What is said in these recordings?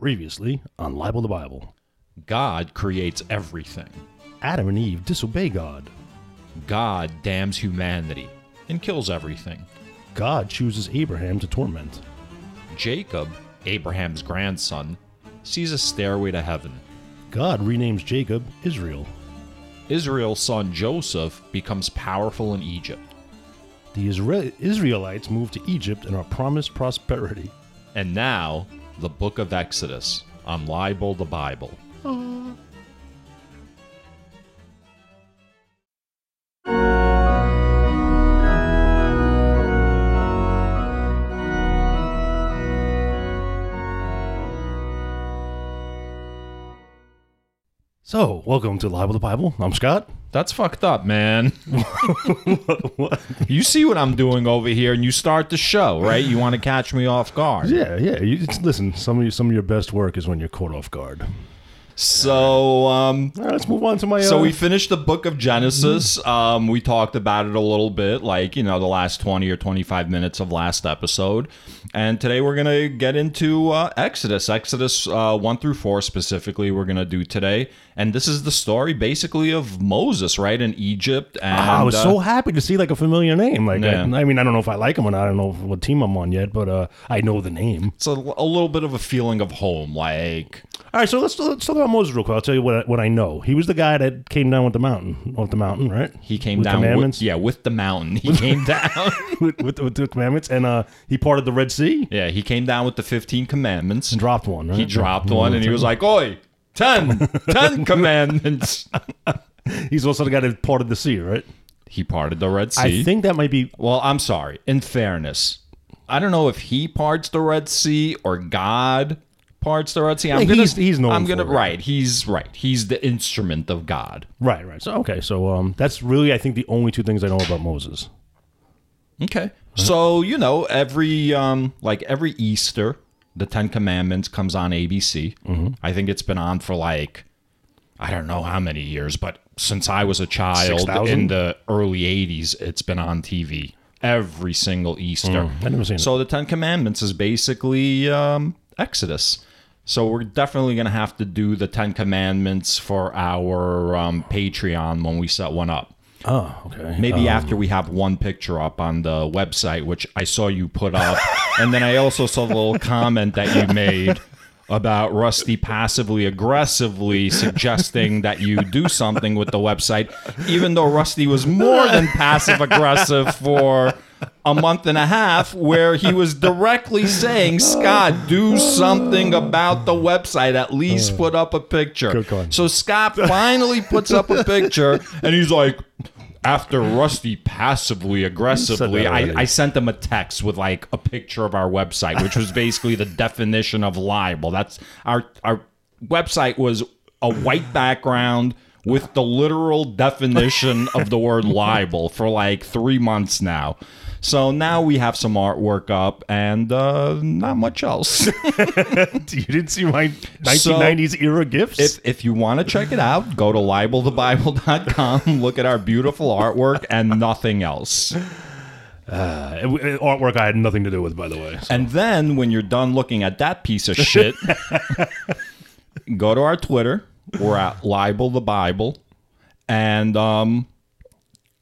Previously on Libel the Bible. God creates everything. Adam and Eve disobey God. God damns humanity and kills everything. God chooses Abraham to torment. Jacob, Abraham's grandson, sees a stairway to heaven. God renames Jacob Israel. Israel's son Joseph becomes powerful in Egypt. The Isra- Israelites move to Egypt and are promised prosperity. And now, the book of Exodus on Libel the Bible. So, welcome to Libel the Bible. I'm Scott. That's fucked up, man. you see what I'm doing over here, and you start the show, right? You want to catch me off guard. Yeah, yeah. You, listen, some of you, some of your best work is when you're caught off guard. So, um, right, let's move on to my. So uh, we finished the book of Genesis. Um, we talked about it a little bit, like you know, the last twenty or twenty-five minutes of last episode, and today we're gonna get into uh, Exodus. Exodus uh, one through four specifically. We're gonna do today, and this is the story basically of Moses, right, in Egypt. And I was uh, so happy to see like a familiar name. Like, Yeah. I, I mean, I don't know if I like him or not. I don't know what team I'm on yet, but uh, I know the name. it's a, a little bit of a feeling of home, like All right, so let's let's talk about Moses real quick. I'll tell you what I, what I know. He was the guy that came down with the mountain, off the mountain, right? he came With down. commandments? With, yeah, with the mountain, he came down. with, with, with the commandments, and uh, he parted the Red Sea yeah, he came down with the fifteen commandments. and dropped one. Right? He dropped one and he was like, Oi, 10, 10 commandments. He's also the guy that parted the sea, right? He parted the Red Sea. I think that might be. well, I'm sorry. In fairness, I don't know if he parts the Red Sea or God parts the Red Sea. I'm Yeah, gonna, he's- he's known I'm gonna for it. right. He's right. He's the instrument of God. Right, right. So okay, so um, that's really I think the only two things I know about Moses. Okay. So, you know, every um like every Easter, the 10 commandments comes on ABC. Mm-hmm. I think it's been on for like I don't know how many years, but since I was a child 6,000? in the early 80s, it's been on TV every single Easter. Never seen it. So the 10 commandments is basically um Exodus. So we're definitely going to have to do the 10 commandments for our um, Patreon when we set one up. Oh, okay. Maybe um, after we have one picture up on the website, which I saw you put up, and then I also saw the little comment that you made about Rusty passively aggressively suggesting that you do something with the website, even though Rusty was more than passive aggressive for a month and a half, where he was directly saying, Scott, do something about the website, at least put up a picture. So Scott finally puts up a picture, and he's like, after Rusty passively aggressively, I. I sent him a text with like a picture of our website, which was basically the definition of libel. That's our our website was a white background with the literal definition of the word libel for like three months now. So now we have some artwork up and uh, not much else. you didn't see my 1990s era gifts. If, if you want to check it out, go to libelthebible.com, look at our beautiful artwork and nothing else. Uh, it- artwork I had nothing to do with, by the way. So- And then when you're done looking at that piece of shit, go to our Twitter. We're at libel the Bible, and um,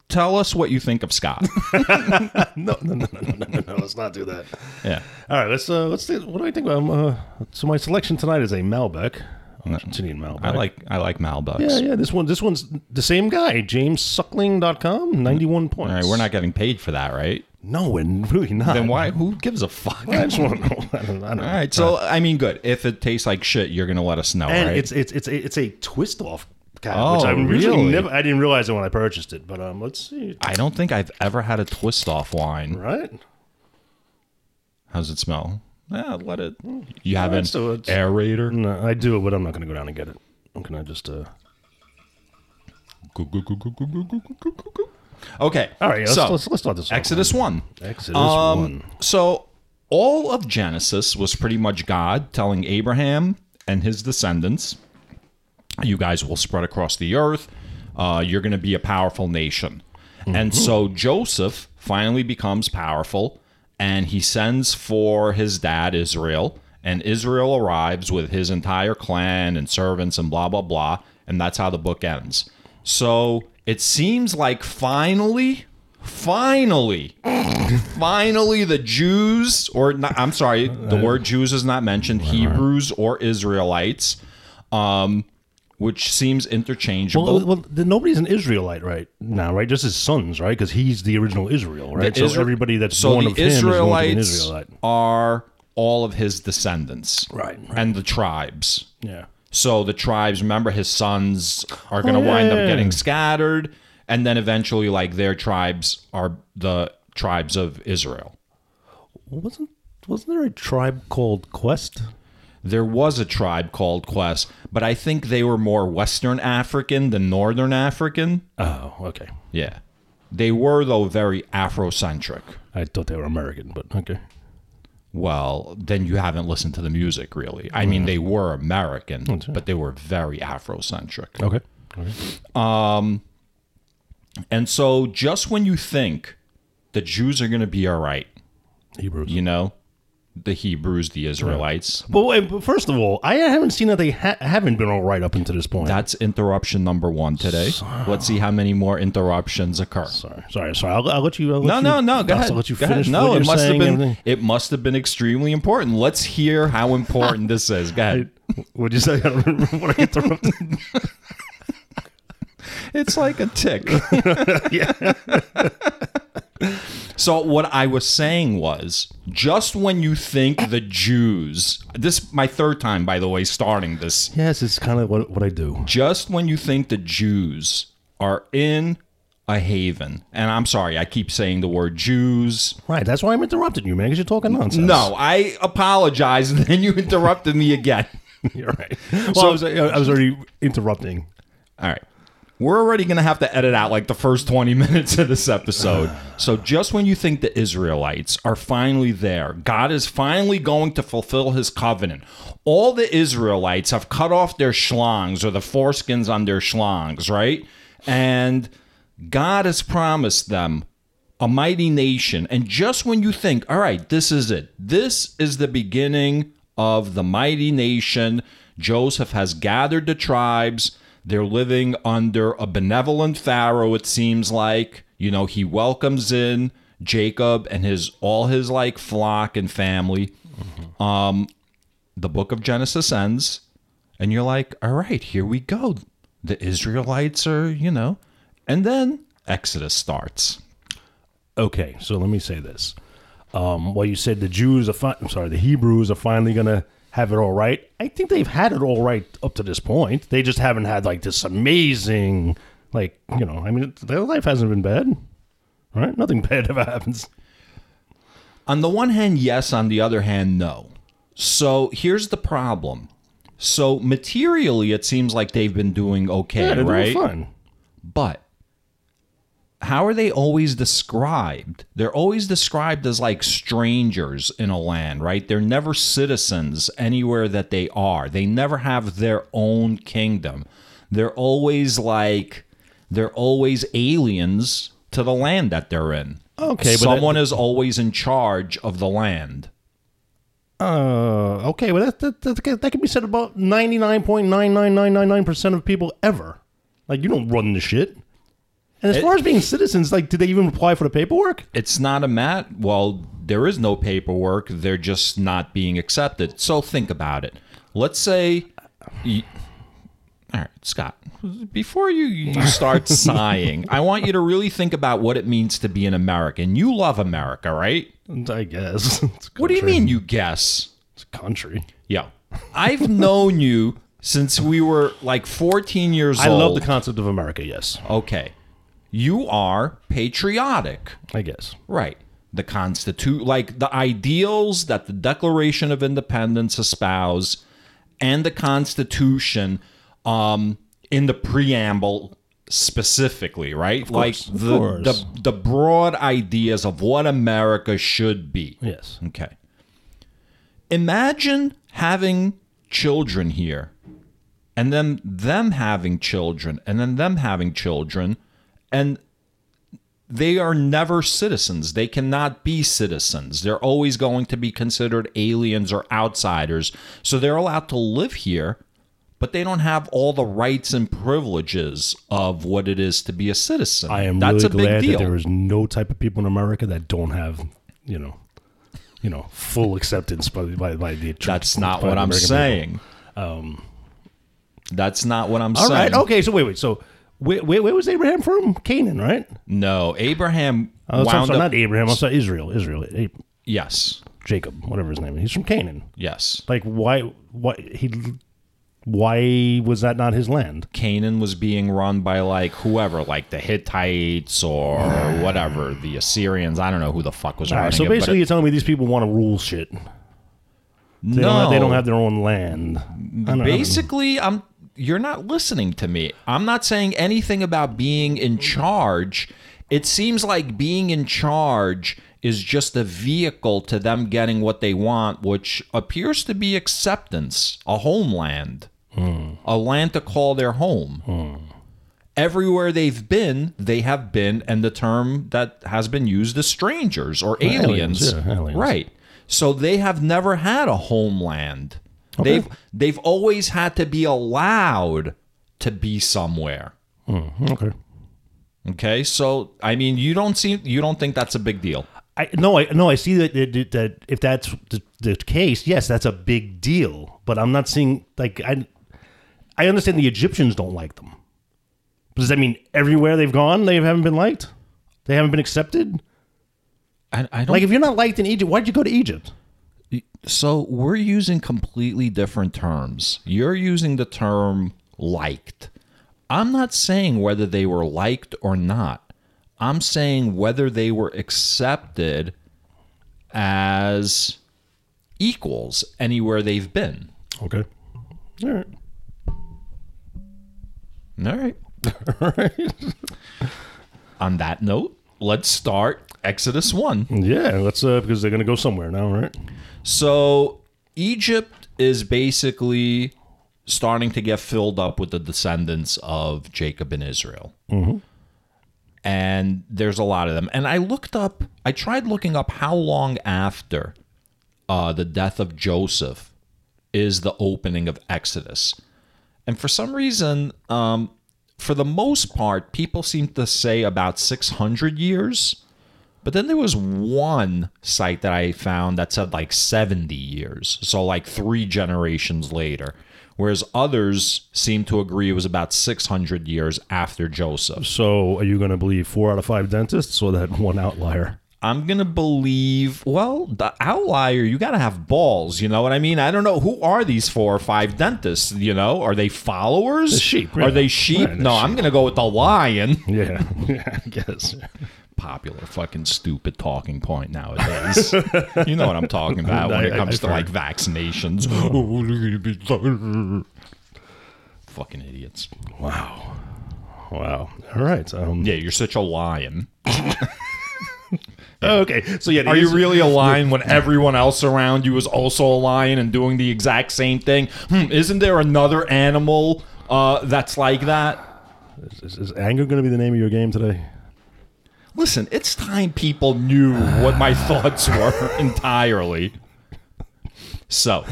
tell us what you think of Scott. no, no, no, no, no, no, no, no. Let's not do that. yeah. All right, let's uh, let's. See, what do I think? Um, uh, so my selection tonight is a Malbec, Argentinian Malbec. I like I like Malbecs. Yeah, yeah. This one, this one's the same guy, JamesSuckling.com, 91 points. All right, we're not getting paid for that, right? No, and really not. Then why? Who gives a fuck? I just want to know. I don't, I don't All right, so I mean, good. If it tastes like shit, you're gonna let us know, and right? it's it's it's a, it's a twist off cap, Oh, which I really really? never. I didn't realize it when I purchased it, but um, let's see. I don't think I've ever had a twist off wine. Right? How's it smell? Yeah, let it. You have an so aerator. No, I do, it, but I'm not going to go down and get it. Can to just. uh Okay. All right, let's, so let's, let's start this. Exodus one. Exodus Um, one. So all of Genesis was pretty much God telling Abraham and his descendants, "You guys will spread across the earth. Uh, you're going to be a powerful nation." And so Joseph finally becomes powerful, and he sends for his dad Israel, and Israel arrives with his entire clan and servants and blah blah blah, and that's how the book ends. So it seems like finally, finally, finally, the Jews, or not, I'm sorry, the word Jews is not mentioned, Hebrews or Israelites, um, which seems interchangeable. Well, well, nobody's an Israelite right now, right? Just his sons, right? Because he's the original Israel, right? The so Isra- everybody that's so born of him is going to be an Israelite. are all of his descendants, Right, right. And the tribes. Yeah. So the tribes, remember, his sons are going to Oh, yeah, wind yeah, up yeah. getting scattered, and then eventually, like their tribes are the tribes of Israel. Wasn't wasn't there a tribe called Quest? There was a tribe called Quest, but I think they were more Western African than Northern African. Oh, okay. Yeah, they were though very Afrocentric. I thought they were American, but okay. Well, then you haven't listened to the music, really. I mean, they were American, but they were very Afrocentric. Okay. okay. Um, and so, just when you think the Jews are going to be all right, Hebrews. you know, the Hebrews, the Israelites, But, wait, but first of all, I haven't seen that they ha- haven't been all right up until this point. that's interruption number one today. Let's see how many more interruptions occur. sorry, sorry, sorry. I'll, I'll let you. I'll let No, you, no, no. Go I'll ahead. let you Go finish. ahead. No, what it you're must have saying, been. everything. It must have been extremely important. Let's hear how important this is. Go ahead. What'd you say? I don't remember what I interrupted. It's like a tick. So what I was saying was, just when you think the Jews, this my third time by the way starting this. yes, it's kind of what, what I do. Just when you think the Jews are in a haven, and I'm sorry, I keep saying the word Jews. Right. That's why I'm interrupting you, man. Because you're talking nonsense. No, I apologize, and then you interrupted me again. you're right. Well, I was I was already interrupting. All right. We're already going to have to edit out like the first 20 minutes of this episode. So, just when you think the Israelites are finally there, God is finally going to fulfill his covenant. All the Israelites have cut off their schlongs or the foreskins on their schlongs, right? And God has promised them a mighty nation. And just when you think, all right, this is it, this is the beginning of the mighty nation, Joseph has gathered the tribes. They're living under a benevolent Pharaoh, it seems like. You know, he welcomes in Jacob and his all his like flock and family. Um, the book of Genesis ends, and you're like, all right, here we go. The Israelites are, you know, and then Exodus starts. Okay, so let me say this. Um, well, you said the Jews are. Fi- I'm sorry, the Hebrews are finally gonna have it all right. I think they've had it all right up to this point. They just haven't had like this amazing, like you know. I mean, their life hasn't been bad, right? Nothing bad ever happens. On the one hand, yes. On the other hand, no. So here's the problem. So materially, it seems like they've been doing okay, Yeah, right? doing. But how are they always described? They're always described as like strangers in a land, right? They're never citizens anywhere that they are. They never have their own kingdom. They're always like they're always aliens to the land that they're in. Okay, but someone is always in charge of the land. Uh, okay, well that that, that that can be said about ninety nine point nine nine nine nine nine percent of people ever. Like you don't run the shit. And as far as being citizens, like, did they even apply for the paperwork? It's not a mat. Well, there is no paperwork. They're just not being accepted. So think about it. Let's say, you, all right, Scott. Before you, you start sighing, I want you to really think about what it means to be an American. You love America, right? I guess. What do you mean you guess? It's a country. Yeah, I've known you since we were like 14 years I old. I love the concept of America. Yes, Okay, you are patriotic. I guess. Right. The constitute like the ideals that the Declaration of Independence espouse and the Constitution um in the preamble specifically, right? like course, of the, course. the the broad ideas of what America should be. Yes. Okay. Imagine having children here and then them having children and then them having children and they are never citizens. They cannot be citizens. They're always going to be considered aliens or outsiders. So they're allowed to live here, but they don't have all the rights and privileges of what it is to be a citizen. I am That's really a big glad deal. that there is no type of people in America that don't have, you know, you know, full acceptance by by, by the. That's not what I'm American people. saying. Um, That's not what I'm All saying. right. Okay. So wait, wait. So where, where, where was Abraham from? Canaan, right? No, Abraham Oh, wound so up. not Abraham. I'm sorry, Israel. Israel. A- yes, Jacob, whatever his name is. He's from Canaan. yes. Like why? Why he? Why was that not his land? Canaan was being run by like whoever, like the Hittites or whatever, the Assyrians. I don't know who the fuck was All running right, so it, basically, you're telling me these people want to rule shit. They, no, don't have, they don't have their own land. Basically, I'm. You're not listening to me. I'm not saying anything about being in charge. It seems like being in charge is just a vehicle to them getting what they want, which appears to be acceptance, a homeland, a land to call their home. Everywhere they've been, they have been, and the term that has been used is strangers or aliens. aliens, yeah, aliens. Right. So they have never had a homeland. They've they've always had to be allowed to be somewhere. Mm-hmm. okay. Okay? So I mean, you don't see you don't think that's a big deal. I no, I no, I see that that, that if that's the, the case, yes, that's a big deal. But I'm not seeing like I, I understand the Egyptians don't like them. But does that mean everywhere they've gone, they haven't been liked? They haven't been accepted. I, I don't Like if you're not liked in Egypt, why'd you go to Egypt? So we're using completely different terms. You're using the term liked. I'm not saying whether they were liked or not. I'm saying whether they were accepted as equals anywhere they've been. Okay. All right. All right. On that note, let's start Exodus 1. Yeah, let's uh because they're gonna go somewhere now, right? So Egypt is basically starting to get filled up with the descendants of Jacob and Israel. And there's a lot of them. And I looked up, I tried looking up how long after uh, the death of Joseph is the opening of Exodus. And for some reason, um, for the most part, people seem to say about 600 years. But then there was one site that I found that said like 70 years. So like three generations later. Whereas others seem to agree it was about 600 years after Joseph. So are you gonna believe four out of five dentists or that one outlier? I'm going to believe, well, the outlier, you got to have balls. You know what I mean? I don't know. Who are these four or five dentists? You know, are they followers? The sheep, Are yeah. they sheep? Right, no, I'm going to go with the lion. Yeah, yeah, I guess. Popular fucking stupid talking point nowadays. you know what I'm talking about when it comes to like vaccinations. fucking idiots. Wow. Wow. All right. Um, Yeah, you're such a lion. Okay. So yeah, Are you really a lion when everyone else around you is also a lion and doing the exact same thing? Hmm, isn't there another animal uh, that's like that? Is, is anger going to be the name of your game today? Listen, it's time people knew what my thoughts were entirely. So,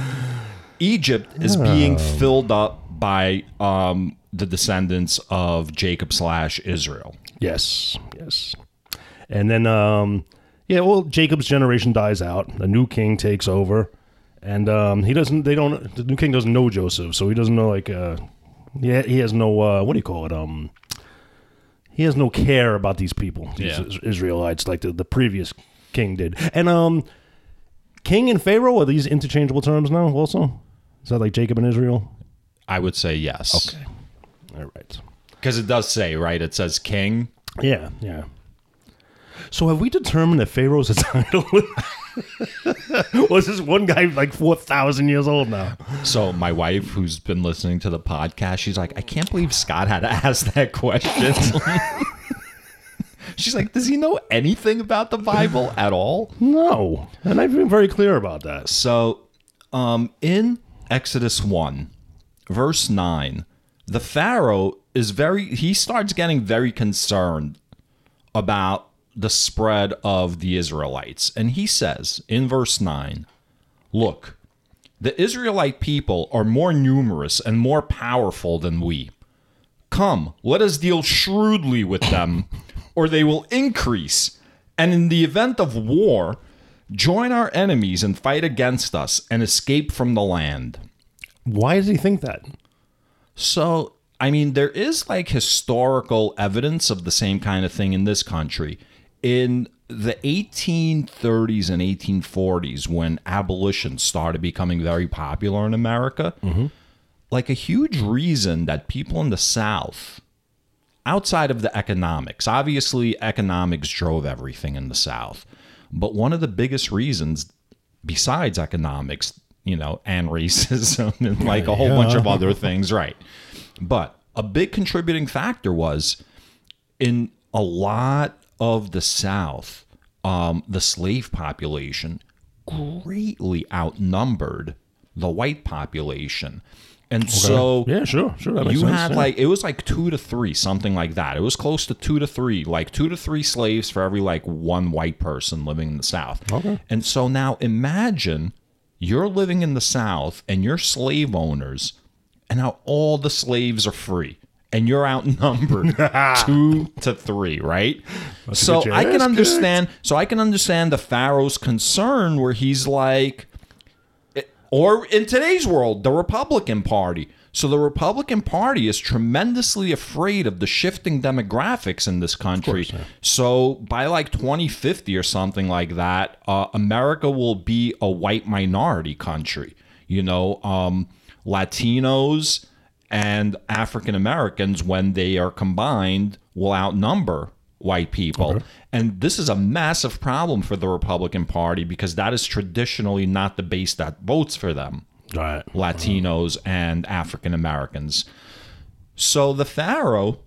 Egypt is being filled up by um, the descendants of Jacob slash Israel. Yes. Yes. And then, um, yeah. Well, Jacob's generation dies out. A new king takes over, and um, he doesn't. They don't. The new king doesn't know Joseph, so he doesn't know like. Uh, yeah, he has no. Uh, what do you call it? Um, he has no care about these people, these Yeah. Israelites, like the, the previous king did. And um, king and pharaoh are these interchangeable terms now? Also, is that like Jacob and Israel? I would say yes. Okay. All right. Because it does say, right? It says king. Yeah, yeah. So have we determined that Pharaoh's a title? Was this one guy like four thousand years old now? So my wife, who's been listening to the podcast, she's like, I can't believe Scott had to ask that question. she's like, does he know anything about the Bible at all? No, and I've been very clear about that. So, um, in Exodus 1, verse 9, the Pharaoh is very, he starts getting very concerned about the spread of the Israelites. And he says in verse 9, Look, the Israelite people are more numerous and more powerful than we. Come, let us deal shrewdly with them, or they will increase. And in the event of war, join our enemies and fight against us and escape from the land. Why does he think that? So, I mean, there is like historical evidence of the same kind of thing in this country. In the 1830s and 1840s, when abolition started becoming very popular in America, mm-hmm. like a huge reason that people in the South, outside of the economics, obviously economics drove everything in the South, but one of the biggest reasons, besides economics, you know, and racism and like a whole bunch of other things, right? But a big contributing factor was in a lot of the South, um, the slave population greatly outnumbered the white population. And so Yeah, sure, sure. That makes you sense. had yeah. like it was like two to three, something like that. It was close to two to three, like two to three slaves for every like one white person living in the South. Okay. And so now imagine you're living in the South and you're slave owners, and now all the slaves are free. And you're outnumbered two to three, right? so I can understand. So I can understand the Pharaoh's concern, where he's like, or in today's world, the Republican Party. So the Republican Party is tremendously afraid of the shifting demographics in this country. So by like 2050 or something like that, uh, America will be a white minority country. You know, um, Latinos and African Americans, when they are combined, will outnumber white people. And this is a massive problem for the Republican Party because that is traditionally not the base that votes for them. Right. Latinos and African Americans. So the Pharaoh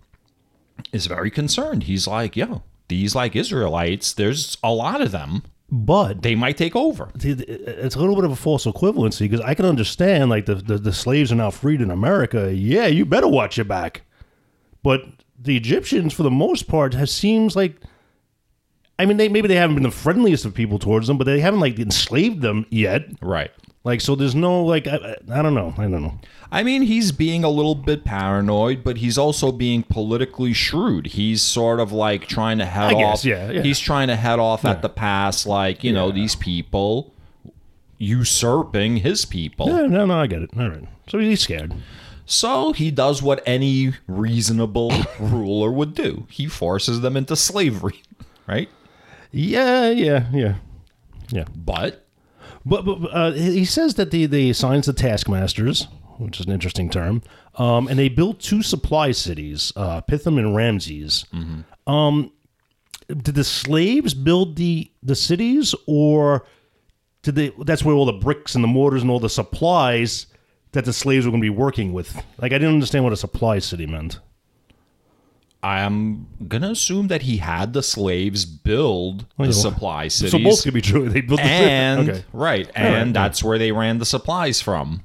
is very concerned. He's like, yo, these like Israelites, there's a lot of them. But They might take over. it's a little bit of a false equivalency because I can understand like the, the the slaves are now freed in America. Yeah, you better watch your back. But the Egyptians, for the most part, has seems like. I mean, they maybe they haven't been the friendliest of people towards them, but they haven't like enslaved them yet. Right. Like, so there's no like I, I don't know, I don't know. I mean, he's being a little bit paranoid, but he's also being politically shrewd. He's sort of like trying to head I guess, off. yeah, yeah. He's trying to head off at the pass, like you know these people usurping his people. Yeah, no, no, I get it. All right, so he's scared. So he does what any reasonable ruler would do. He forces them into slavery, right? Yeah, yeah, yeah, yeah. But But, but uh, he says that they, they assigns the taskmasters, which is an interesting term, um, and they built two supply cities, uh, Pithom and Ramses. Um, did the slaves build the the cities, or did they? That's where all the bricks and the mortars and all the supplies that the slaves were going to be working with. Like I didn't understand what a supply city meant. I'm gonna assume that he had the slaves build the yeah. supply cities. So both could be true. They built the and okay. right, and right, that's where they ran the supplies from.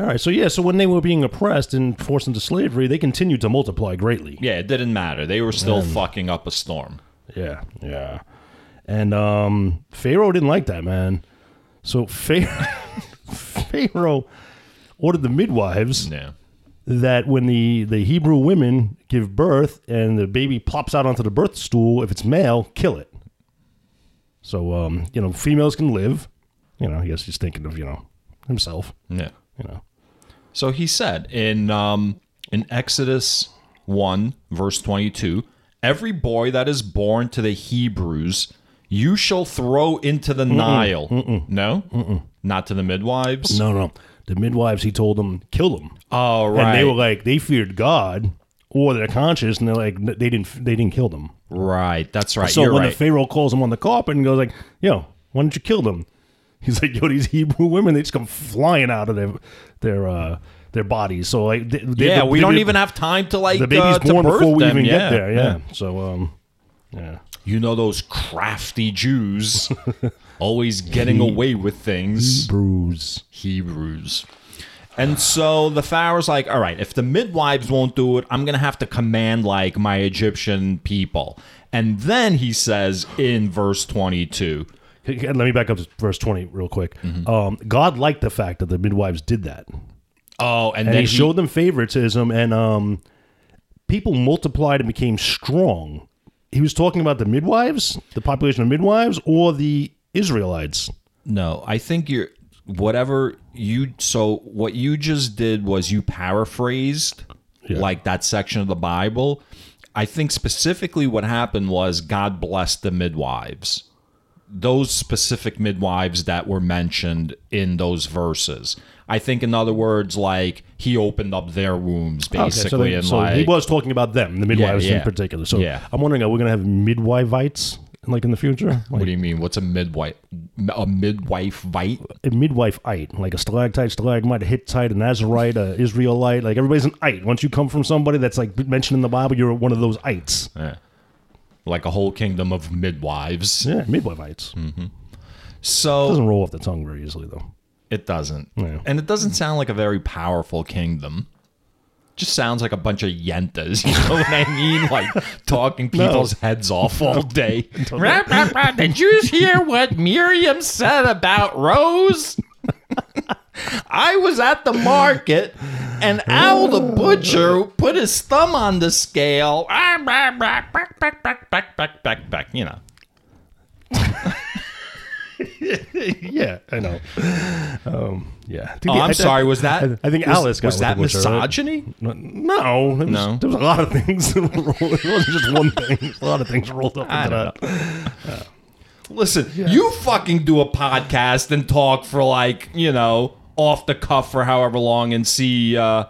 All right. So yeah. So when they were being oppressed and forced into slavery, they continued to multiply greatly. Yeah, it didn't matter. They were still fucking up a storm. Yeah, yeah. And um Pharaoh didn't like that, man. So Pharaoh, Pharaoh ordered the midwives Yeah. That when the, the Hebrew women give birth and the baby plops out onto the birth stool, if it's male, kill it. So um, you know, females can live. You know, I guess he's thinking of, you know, himself, Yeah. you know. So he said in um, in Exodus one verse twenty two, every boy that is born to the Hebrews, you shall throw into the Nile. No, not to the midwives. No, no. The midwives he told them kill them. Oh right, And they were like they feared God or they're conscious and they're like they didn't they didn't kill them. right. That's right. So You're when right. the Pharaoh calls him on the carpet and goes like, "Yo, why don't you kill them?" He's like, "Yo, these Hebrew women, they just come flying out of their their uh, their bodies." So like, they, they- yeah, the- we the- don't even have time to like the baby's uh, to born birth before we them. even yeah, get there. Yeah. So um, yeah. You know those crafty Jews always getting away with things. Hebrews. Hebrews. And so the Pharaoh's like, all right, if the midwives won't do it, I'm going to have to command like my Egyptian people. And then he says in verse 22, Let me back up to verse 20 real quick. Um, God liked the fact that the midwives did that. oh, and, And then he showed them favoritism, and um, people multiplied and became strong. He was talking about the midwives, the population of midwives, or the Israelites. No, I think you're whatever you so what you just did was you paraphrased Yeah. like that section of the Bible. I think specifically what happened was God blessed the midwives. Those specific midwives that were mentioned in those verses. I think in other words like he opened up their wombs basically so, they- and so like he was talking about them, the midwives yeah. in particular. So Yeah. I'm wondering, are we going to have midwivites like in the future? what do you mean? What's a midwife? A midwife vite? a midwife-ite, like a stalactite, stalagmite, a Hittite, a Nazarite, a Israelite. Like everybody's an ite. Once you come from somebody that's like mentioned in the Bible, you're one of those ites. Yeah. Like a whole kingdom of midwives. Yeah, midwivites. Mm-hmm. So it Doesn't roll off the tongue very easily though. It doesn't. Yeah. And it doesn't sound like a very powerful kingdom. Just sounds like a bunch of yentas. You know what I mean? Like talking people's heads off all day. Rah, rah, rah. Did you hear what Miriam said about Rose? I was at the market and Al the butcher put his thumb on the scale. Rah, rah, rah, back, back, back, back, back, back, back. You know. yeah, I know. Um, yeah. I think Oh, the- I'm I- sorry. Was that? I, I think was, Alice got was with that the butcher, right? misogyny? No, there was, No. There was a lot of things. it wasn't just one thing. A lot of things rolled up into that. Listen, you fucking do a podcast and talk for like, you know, off the cuff for however long and see uh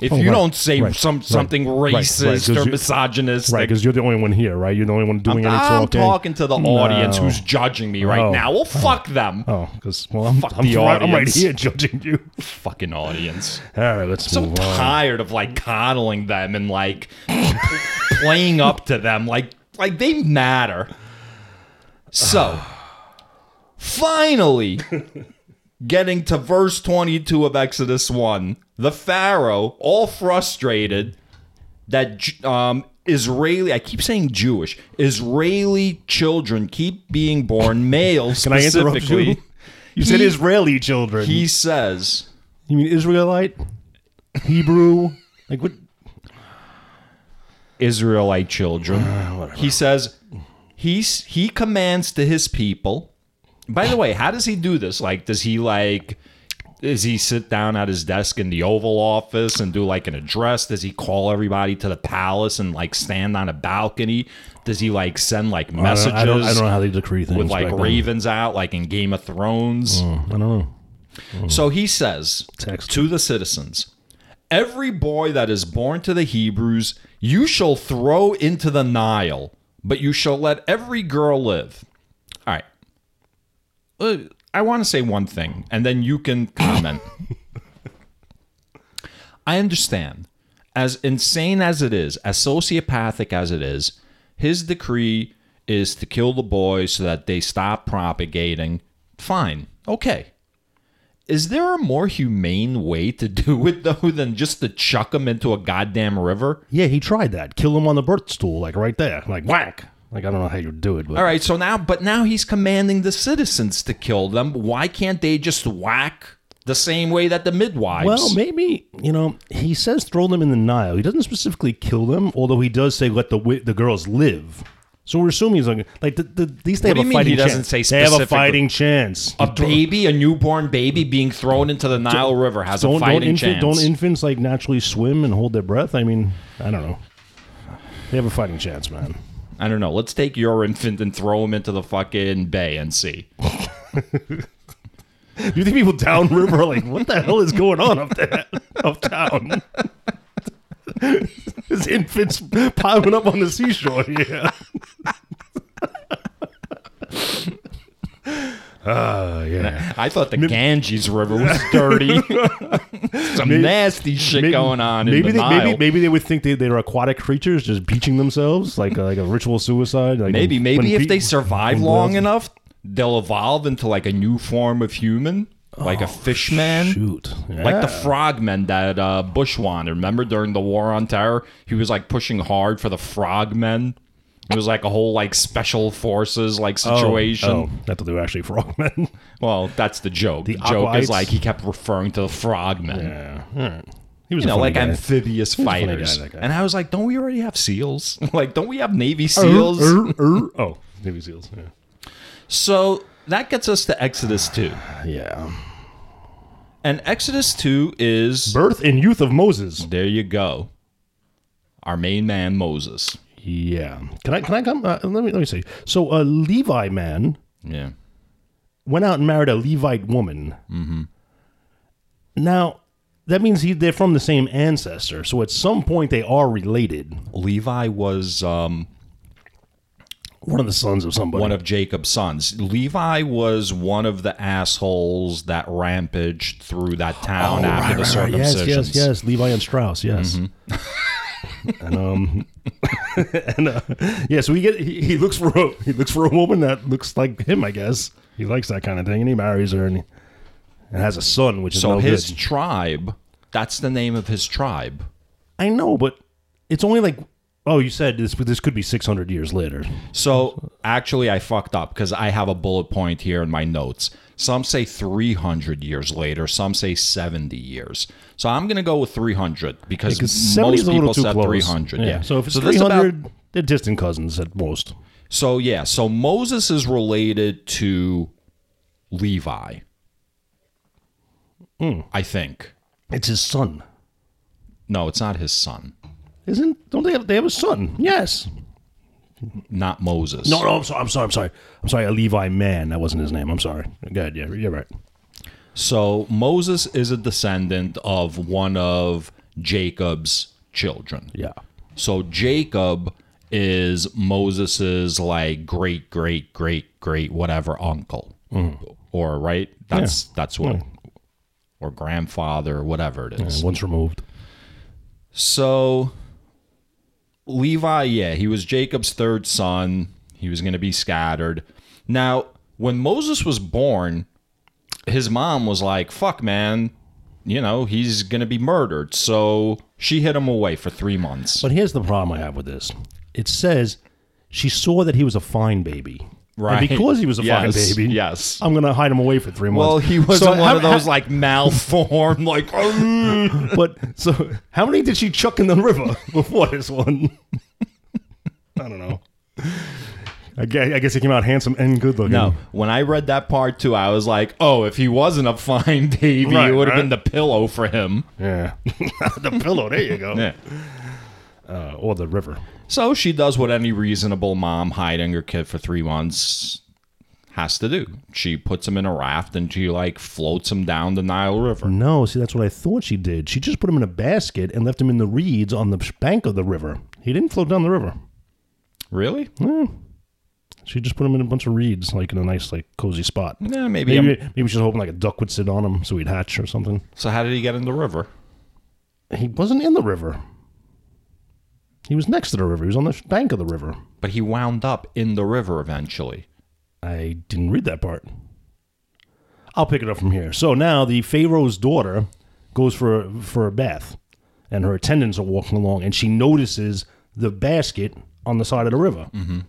if oh, you Oh, right, don't say right, some something right, right, or you- misogynistic. Right, because you're the only one here, right? You're the only one doing any I'm talking. talking to the audience No. who's judging me right Oh. now. Well, oh. fuck them. Oh, because well, I'm, Fuck I'm, the right, I'm right here judging you. Fucking audience. All right, let's So move on. tired of like coddling them and like playing up to them like like they matter. So finally getting to verse 22 of Exodus 1, the Pharaoh, all frustrated that um, Israeli, I keep saying Jewish, Israeli children keep being born, males Can I interrupt you? You said Israeli children. He says, you mean Israelite? Hebrew? Like what? Israelite children. he says he's he commands to his people. By the way, how does he do this? Like, does he like? Does he sit down at his desk in the Oval Office and do like an address? Does he call everybody to the palace and like stand on a balcony? Does he like send like I don't, messages I don't, I don't know how they decree things. with like back then. ravens out, like in Game of Thrones? Oh, I don't know. Oh. So he says Text. to the citizens Every boy that is born to the Hebrews, you shall throw into the Nile, but you shall let every girl live. Uh, I want to say one thing, and then you can comment. I understand. As insane as it is, as sociopathic as it is, his decree is to kill the boys so that they stop propagating. Fine. Okay. Is there a more humane way to do it though than just to chuck them into a goddamn river? Yeah, he tried that. Kill him on the birth stool, like right there, like whack. Like I don't know how you do it, but All right, so now but now he's commanding the citizens to kill them. Why can't they just whack the same way that the midwives? Well, maybe you know he says throw them in the Nile. He doesn't specifically kill them, although he does say let the the girls live. So we're assuming he's like like the, the, these they What have a mean he fighting doesn't chance. say they have a fighting chance. a baby, a newborn baby being thrown into the Nile River has a Don't don't, fighting infant, chance. don't infants like naturally swim and hold their breath? I mean, I don't know. They have a fighting chance, man. I don't know. Let's take your infant and throw him into the fucking bay and see. Do you think people downriver are like, what the hell is going on up there, uptown? There's infants piling up on the seashore here. Ah, yeah. I thought the Ganges River was dirty. Some nasty shit going on in maybe the they, Nile. Maybe, maybe they would think they, they're aquatic creatures just beaching themselves like a, like a ritual suicide. Like Maybe, when- maybe when if pe- they survive long enough, they'll evolve into like a new form of human, like a fish man. Oh, Shoot, Like the Yeah. frogmen that uh, Bush wanted. Remember during the War on Terror? He was like pushing hard for the frogmen. It was like a whole like special forces like situation. Oh, thought they were actually frogmen. Well, that's the joke. The, The joke Aquaites? is like he kept referring to the frogmen. yeah. Right. He was You know, like guy. amphibious fighters. guy, and I was like, don't we already have SEALs? like, don't we have Navy SEAls? Er, er. Oh, Navy SEAls. Yeah. So that gets us to Exodus 2. yeah. And Exodus 2 is Birth and youth of Moses. there you go. Our main man Moses. Yeah. Can I? Can I come? Uh, let me. Let me see. So a Levi man Yeah. went out and married a Levite woman. Mm-hmm. Now, that means he, they're from the same ancestor. So at some point they are related. Levi was um, One of the sons of somebody. one of Jacob's sons. Levi was one of the assholes that rampaged through that town after the circumcision. Yes, circumcisions. yes, yes. Levi and Strauss. Yes. and um, and uh, yeah. So we get he, he looks for a he looks for a woman that looks like him. I guess he likes that kind of thing, and he marries her, and, he, and has a son, which is So no his good. tribe, that's the name of his tribe. I know, but it's only like oh, you said this, this could be six hundred years later. So actually, I fucked up because I have a bullet point here in my notes. Some say 300 years later, some say 70 years. So I'm going to go with 300 because, Because most people said close. 300. Yeah. So if it's this three about- they're distant cousins at most. so yeah, so Moses is related to Levi. Hmm. I think. It's his son, No, it's not his son. isn't? Don't they have? They have a son? Yes. Not Moses. No, no. I'm sorry. I'm sorry. I'm sorry. I'm sorry. A Levi man. That wasn't his name. I'm sorry. Good. Yeah, you're right. So Moses is a descendant of one of Jacob's children. Yeah. So Jacob is Moses's like great great great great whatever uncle. Mm-hmm. Or right? That's that's what or grandfather or whatever it is. Once removed. So Levi, yeah, he was Jacob's third son. He was going to be scattered. Now, when Moses was born, his mom was like, "Fuck, man, you know, he's going to be murdered." So she hid him away for 3 months. But here's the problem I have with this. It says she saw that he was a fine baby. Right. And because he was a Yes, fine baby, yes. I'm going to hide him away for three months. well, he wasn't So one how- of those like malformed like. But so, how many did she chuck in the river before this one? I don't know. I guess, I guess he came out handsome and good looking. No, when I read that part too, I was like, "Oh, if he wasn't a fine baby, Right, it would have right. been the pillow for him." Yeah. the pillow. There you go. Yeah. Uh, or the river. So she does what any reasonable mom hiding her kid for three months has to do. She puts him in a raft and she like floats him down the Nile River. No, see, that's what I thought she did. She just put him in a basket and left him in the reeds on the bank of the river. He didn't float down the river. Really? She just put him in a bunch of reeds, like in a nice, like cozy spot. Yeah, maybe. I'm- Maybe, maybe she's hoping like a duck would sit on him so he'd hatch or something. so how did he get in the river? He wasn't in the river. He was next to the river. He was on the bank of the river. But he wound up in the river eventually. I didn't read that part. I'll pick it up from here. So now the Pharaoh's daughter goes for a, for a bath, and her attendants are walking along, and she notices the basket on the side of the river. Mm-hmm.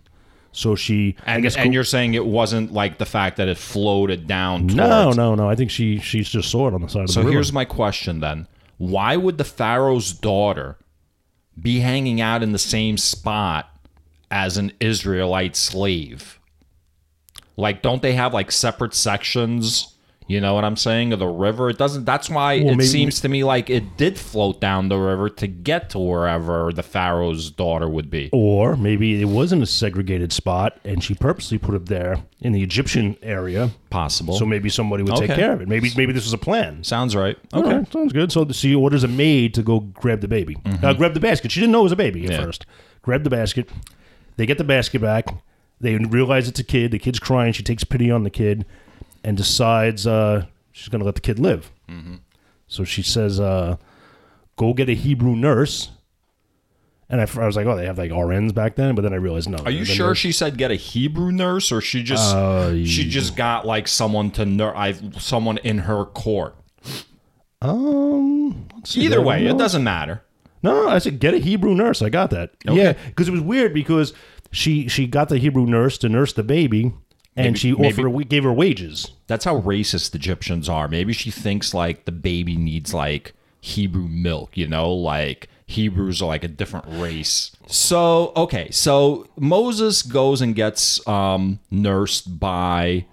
So she, I And, guess, and you're saying it wasn't like the fact that it floated down towards. no, no, no. I think she she just saw it on the side of So the river. here's my question then. Why would the Pharaoh's daughter be hanging out in the same spot as an Israelite slave? Like, don't they have like separate sections? You know what I'm saying? Of the river? It doesn't that's why it maybe- seems to me like it did float down the river to get to wherever the Pharaoh's daughter would be. Or maybe it wasn't a segregated spot, and she purposely put it there in the Egyptian area, Possible. so maybe somebody would take care of it. Maybe maybe this was a plan. Sounds right. Okay, Okay. sounds good. So she orders a maid to go grab the baby. Uh, grab the basket. She didn't know it was a baby at Mm-hmm. Yeah. first. Grab the basket. They get the basket back. They realize it's a kid. The kid's crying. She takes pity on the kid and decides uh, she's going to let the kid live. Mm-hmm. So she says, uh, "Go get a Hebrew nurse." And I, I was like, "Oh, they have like RNs back then," but then I realized no. Are you sure she said get a Hebrew nurse, or she just Uh, she just got like someone to nurse, I someone in her court? Um, see. Either way, it doesn't matter. No, no, I said get a Hebrew nurse. I got that. Okay. Yeah, because it was weird because she she got the Hebrew nurse to nurse the baby, and Maybe- she maybe- gave her wages. That's how racist Egyptians are. Maybe she thinks like the baby needs like Hebrew milk, you know, like Hebrews are like a different race. So, okay, so Moses goes and gets um nursed by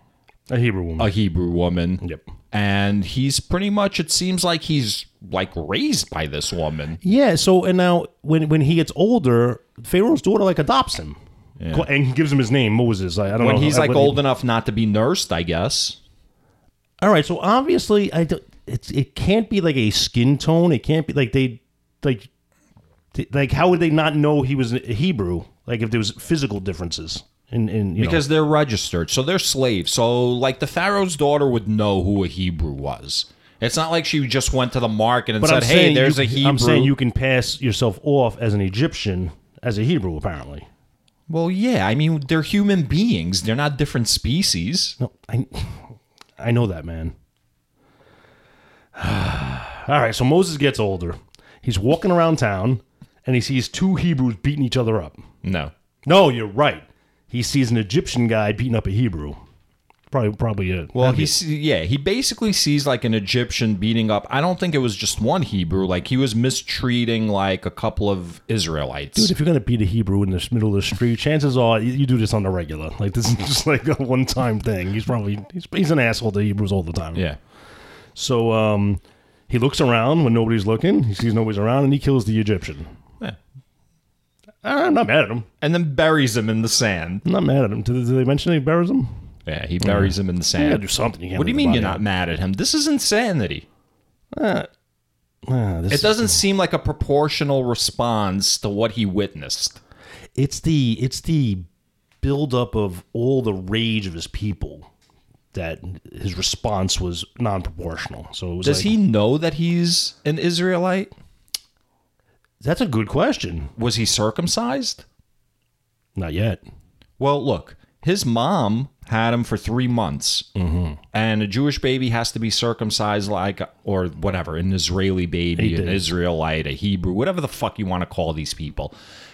A Hebrew woman. a Hebrew woman. Yep. And he's pretty much it seems like he's like raised by this woman. Yeah. So and now when when he gets older, Pharaoh's daughter like adopts him, and he gives him his name Moses. I, I don't When know he's I- like what- old enough not to be nursed, I guess. All right. So obviously, I don't- it's it can't be like a skin tone. It can't be like they like like how would they not know he was a Hebrew? Like if there was physical differences in in you know. Because they're registered, so they're slaves. So, like, the Pharaoh's daughter would know who a Hebrew was. It's not like she just went to the market and But said, "Hey, there's you, a Hebrew." I'm saying you can pass yourself off as an Egyptian as a Hebrew. Apparently. Well, yeah. I mean, they're human beings. They're not different species. No, I, I know that, man. All right, so Moses gets older. He's walking around town, and he sees two Hebrews beating each other up. No. No, you're right. He sees an Egyptian guy beating up a Hebrew. Probably, probably it. Well, he's yeah. He basically sees like an Egyptian beating up. I don't think it was just one Hebrew. Like he was mistreating like a couple of Israelites. Dude, if you're gonna beat a Hebrew in the middle of the street, chances are you, you do this on the regular. Like this is just like a one-time thing. He's probably he's, he's an asshole to Hebrews all the time. yeah. So um, he looks around when nobody's looking. He sees nobody's around, and he kills the Egyptian. Yeah. I'm not mad at him. And then buries him in the sand. I'm not mad at him. Did, did they mention he buries him? Yeah, he buries him in the You gotta sand. do something. You can't What do you leave mean the you're body not mad at him? This is insanity. out. Ah, this It doesn't seem like a proportional response to what he witnessed. It's the it's the buildup of all the rage of his people that his response was non-proportional. So it was Does like, he know that he's an Israelite? That's a good question. Was he circumcised? Not yet. Well, look, his mom had him for three months, mm-hmm. and a Jewish baby has to be circumcised like, or whatever, an Israeli baby, an. Israelite, a Hebrew, whatever the fuck you want to call these people.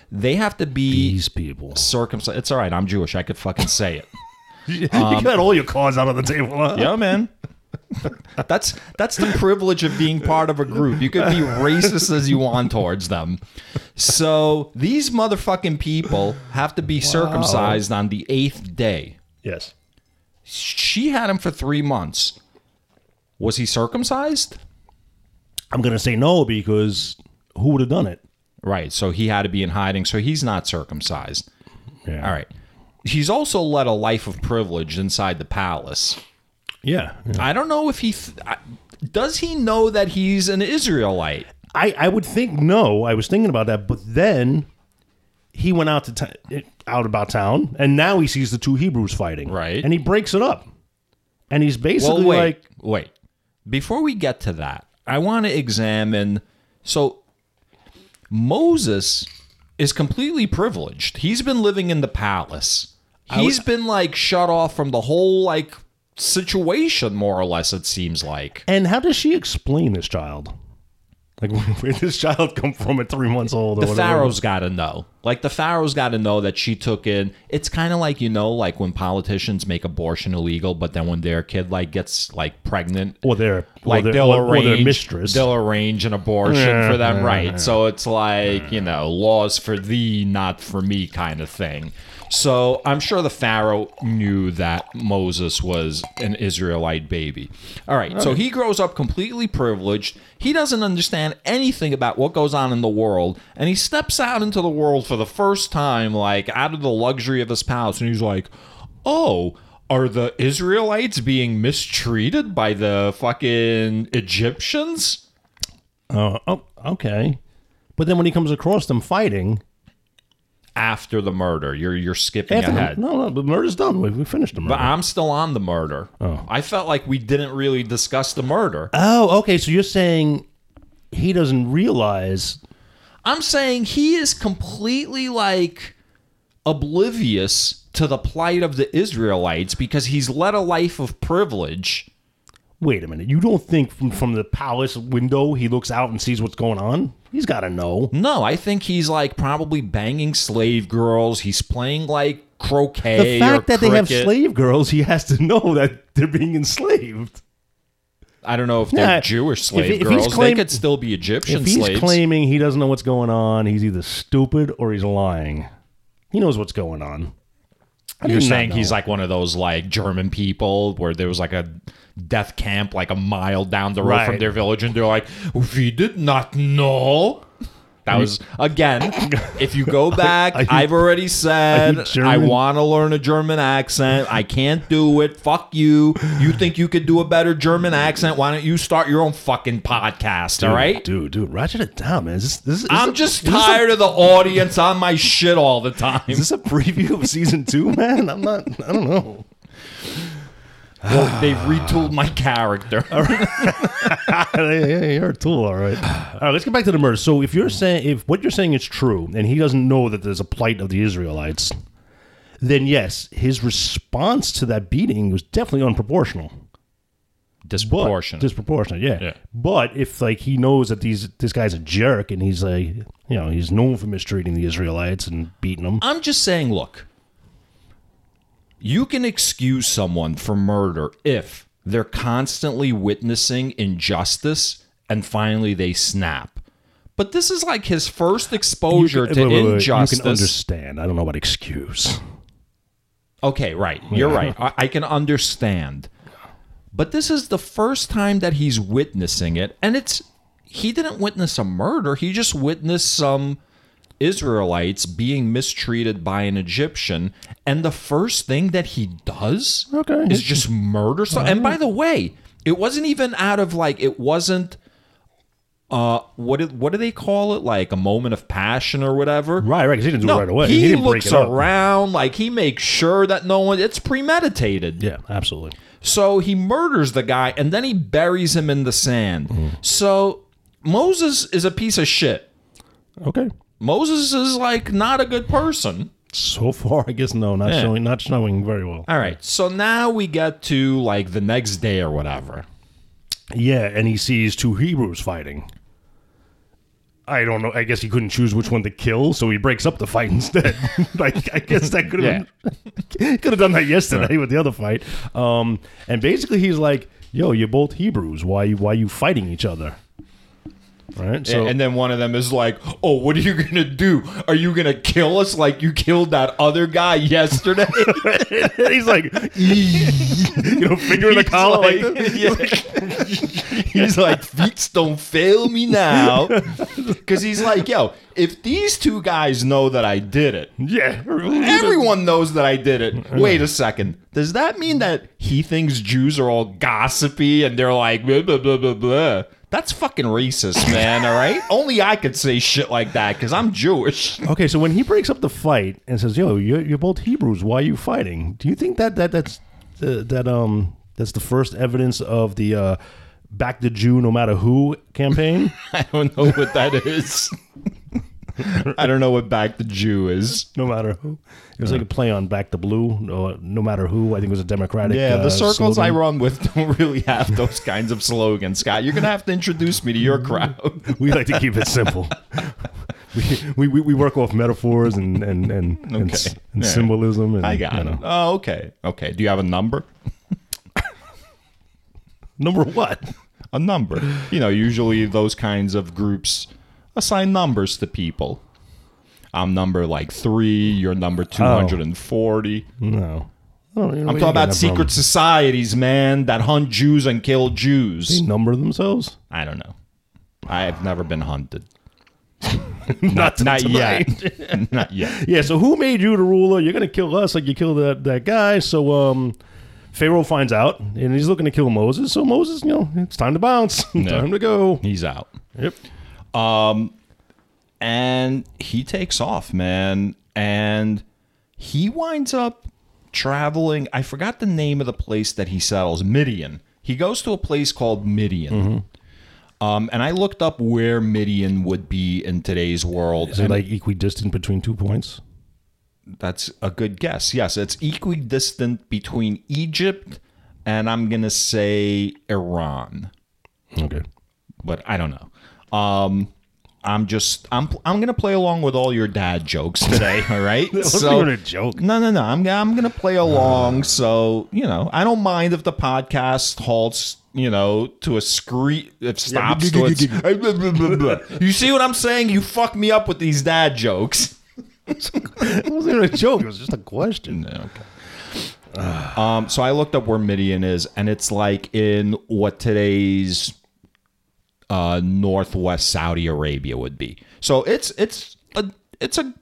They have to be These people. circumcised. It's all right. I'm Jewish. I could fucking say it. you got um, all your cards out on the table. Huh? Yeah, man. that's that's the privilege of being part of a group. You could be racist as you want towards them. So these motherfucking people have to be circumcised on the eighth day. Yes. She had him for three months. Was he circumcised? I'm gonna say no because who would have done it? Right. So he had to be in hiding. So he's not circumcised. Yeah. All right. He's also led a life of privilege inside the palace. Yeah. I don't know if he th- I- does. He know that he's an Israelite. I, I would think no. I was thinking about that, but then he went out to t- out about town, and now he sees the two Hebrews fighting. Right. and he breaks it up, and he's Well, basically wait, like, wait. Before we get to that, I want to examine. So, Moses is completely privileged. He's been living in the palace. He's been like shut off from the whole like situation, more or less. It seems like. and how does she explain this child? Like, where did this child come from at three months old? Or The whatever? Pharaoh's got to know. Like the Pharaoh's got to know that she took in. It's kind of like you know, like when politicians make abortion illegal, but then when their kid like gets like pregnant, or their like or their, they'll or, or arrange their mistress. they'll arrange an abortion Yeah, for them yeah, right yeah. so it's like you know laws for thee not for me kind of thing so i'm sure the pharaoh knew that moses was an israelite baby all right so he grows up completely privileged he doesn't understand anything about what goes on in the world and he steps out into the world for the first time like out of the luxury of his palace and he's like oh are the Israelites being mistreated by the fucking Egyptians? Oh, oh, okay. But then when he comes across them fighting, After the murder, you're you're skipping ahead. no, no, the murder's done. We, we finished the murder. But I'm still on the murder. Oh. I felt like we didn't really discuss the murder. oh, okay. So you're saying he doesn't realize I'm saying he is completely like oblivious to the plight of the Israelites because he's led a life of privilege. Wait a minute. You don't think from, from the palace window he looks out and sees what's going on? He's got to know. No, I think he's like probably banging slave girls. He's playing like croquet. The fact that they have slave girls, he has to know that they're being enslaved. I don't know if Yeah, they're Jewish slave if he's girls. claim- they could still be Egyptian If he's slaves. claiming he doesn't know what's going on, he's either stupid or he's lying. He knows what's going on. I You're saying he's like one of those like German people where there was like a death camp like a mile down the road Right. from their village, and they're like, "We did not know." That was again. If you go back, are you- I've already said I want to learn a German accent. I can't do it. Fuck you. You think you could do a better German accent? Why don't you start your own fucking podcast? all right. dude, dude, ratchet it down, man. Is this, this, is I'm this- just this a- tired of the audience on my shit all the time. Is this a preview of season two, man? I'm not. I don't know. Well, they've retooled my character. yeah, you're a tool, all right. All right, let's get back to the murder. So, if you're saying if what you're saying is true, and he doesn't know that there's a plight of the Israelites, then yes, his response to that beating was definitely unproportional. But- Disproportionate. disproportionate, yeah. Yeah. But if like he knows that these this guy's a jerk and he's like, you know, he's known for mistreating the Israelites and beating them. I'm just saying, look, you can excuse someone for murder if they're constantly witnessing injustice and finally they snap. But this is like his first exposure You to can- wait, wait, wait. injustice. You can understand. I don't know about excuse. Okay, right. You're right. I, I can understand. But this is the first time that he's witnessing it. And it's, he didn't witness a murder. He just witnessed some Israelites being mistreated by an Egyptian. And the first thing that he does Okay. is just murder. So, and by the way, it wasn't even out of like, it wasn't. Uh, what did, what do they call it? Like a moment of passion or whatever. Right, right. Because he didn't do No, it right away. he, didn't break looks around like he makes sure that no one. It's premeditated. Yeah, absolutely. So he murders the guy and then he buries him in the sand. So Moses is a piece of shit. Okay. Moses is like not a good person. So far, I guess no, not Yeah. showing, not showing very well. All right. So now we get to like the next day or whatever. Yeah, and he sees two Hebrews fighting. I don't know. I guess he couldn't choose which one to kill, so he breaks up the fight instead. like I guess that could have been could have done that yesterday with the other fight. Um, and basically, he's like, "Yo, you're both Hebrews. Why why you fighting each other?" Right. So and then one of them is like, "Oh, what are you gonna do? Are you gonna kill us like you killed that other guy yesterday?" he's like, you know, finger in the collar like, like- this. yeah. He's like, feet don't fail me now. Because he's like, yo, if these two guys know that I did it, Yeah. everyone knows that I did it. Wait a second. Does that mean that he thinks Jews are all gossipy and they're like, blah, blah, blah, blah, blah? That's fucking racist, man, all right? Only I could say shit like that because I'm Jewish. Okay, so when he breaks up the fight and says, "Yo, you're, you're both Hebrews. Why are you fighting?" Do you think that that that's uh, that um that's the first evidence of the uh, "Back the Jew, no matter who" campaign? I don't know what that is. I don't know what back the Jew is. no matter who. It was like a play on "Back the Blue." No, no matter who. I think it was a Democratic. Yeah, uh, the circles I run with don't really have those kinds of slogans, Scott. You're gonna have to introduce me to your crowd. We like to keep it simple. we, we, we work off metaphors and and and, and, Okay. and Yeah. symbolism. And, I got you it. Oh, okay, okay. Do you have a number? Number what? A number. You know, usually those kinds of groups assign numbers to people. I'm number like three. You're number two hundred and forty. No. I don't even know I'm talking about secret societies, man, that hunt Jews and kill Jews. They number themselves. I don't know. I've never been hunted. Not, Not tonight. yet. Not yet. Yeah, so who made you the ruler? You're gonna kill us like you killed that, that guy. So um Pharaoh finds out and he's looking to kill Moses. So Moses, you know, it's time to bounce. time to go. He's out. Yep. And he takes off, man. And he winds up traveling. I forgot the name of the place that he settles. Midian. He goes to a place called Midian. Um, and I looked up where Midian would be in today's world. Is it and like equidistant between two points? that's a good guess. Yes, it's equidistant between Egypt and I'm gonna say Iran, Okay. but I don't know. Um, I'm just I'm I'm gonna play along with all your dad jokes today. All right. even a joke. No, no, no. I'm I'm gonna play along. So you know, I don't mind if the podcast halts. You know, to a screech, if stops to a. you see what I'm saying? You fuck me up with these dad jokes. It wasn't even a joke. It was just a question. Okay. um, so I looked up where Midian is, and it's like in what today's uh, northwest Saudi Arabia would be. So it's it's a it's a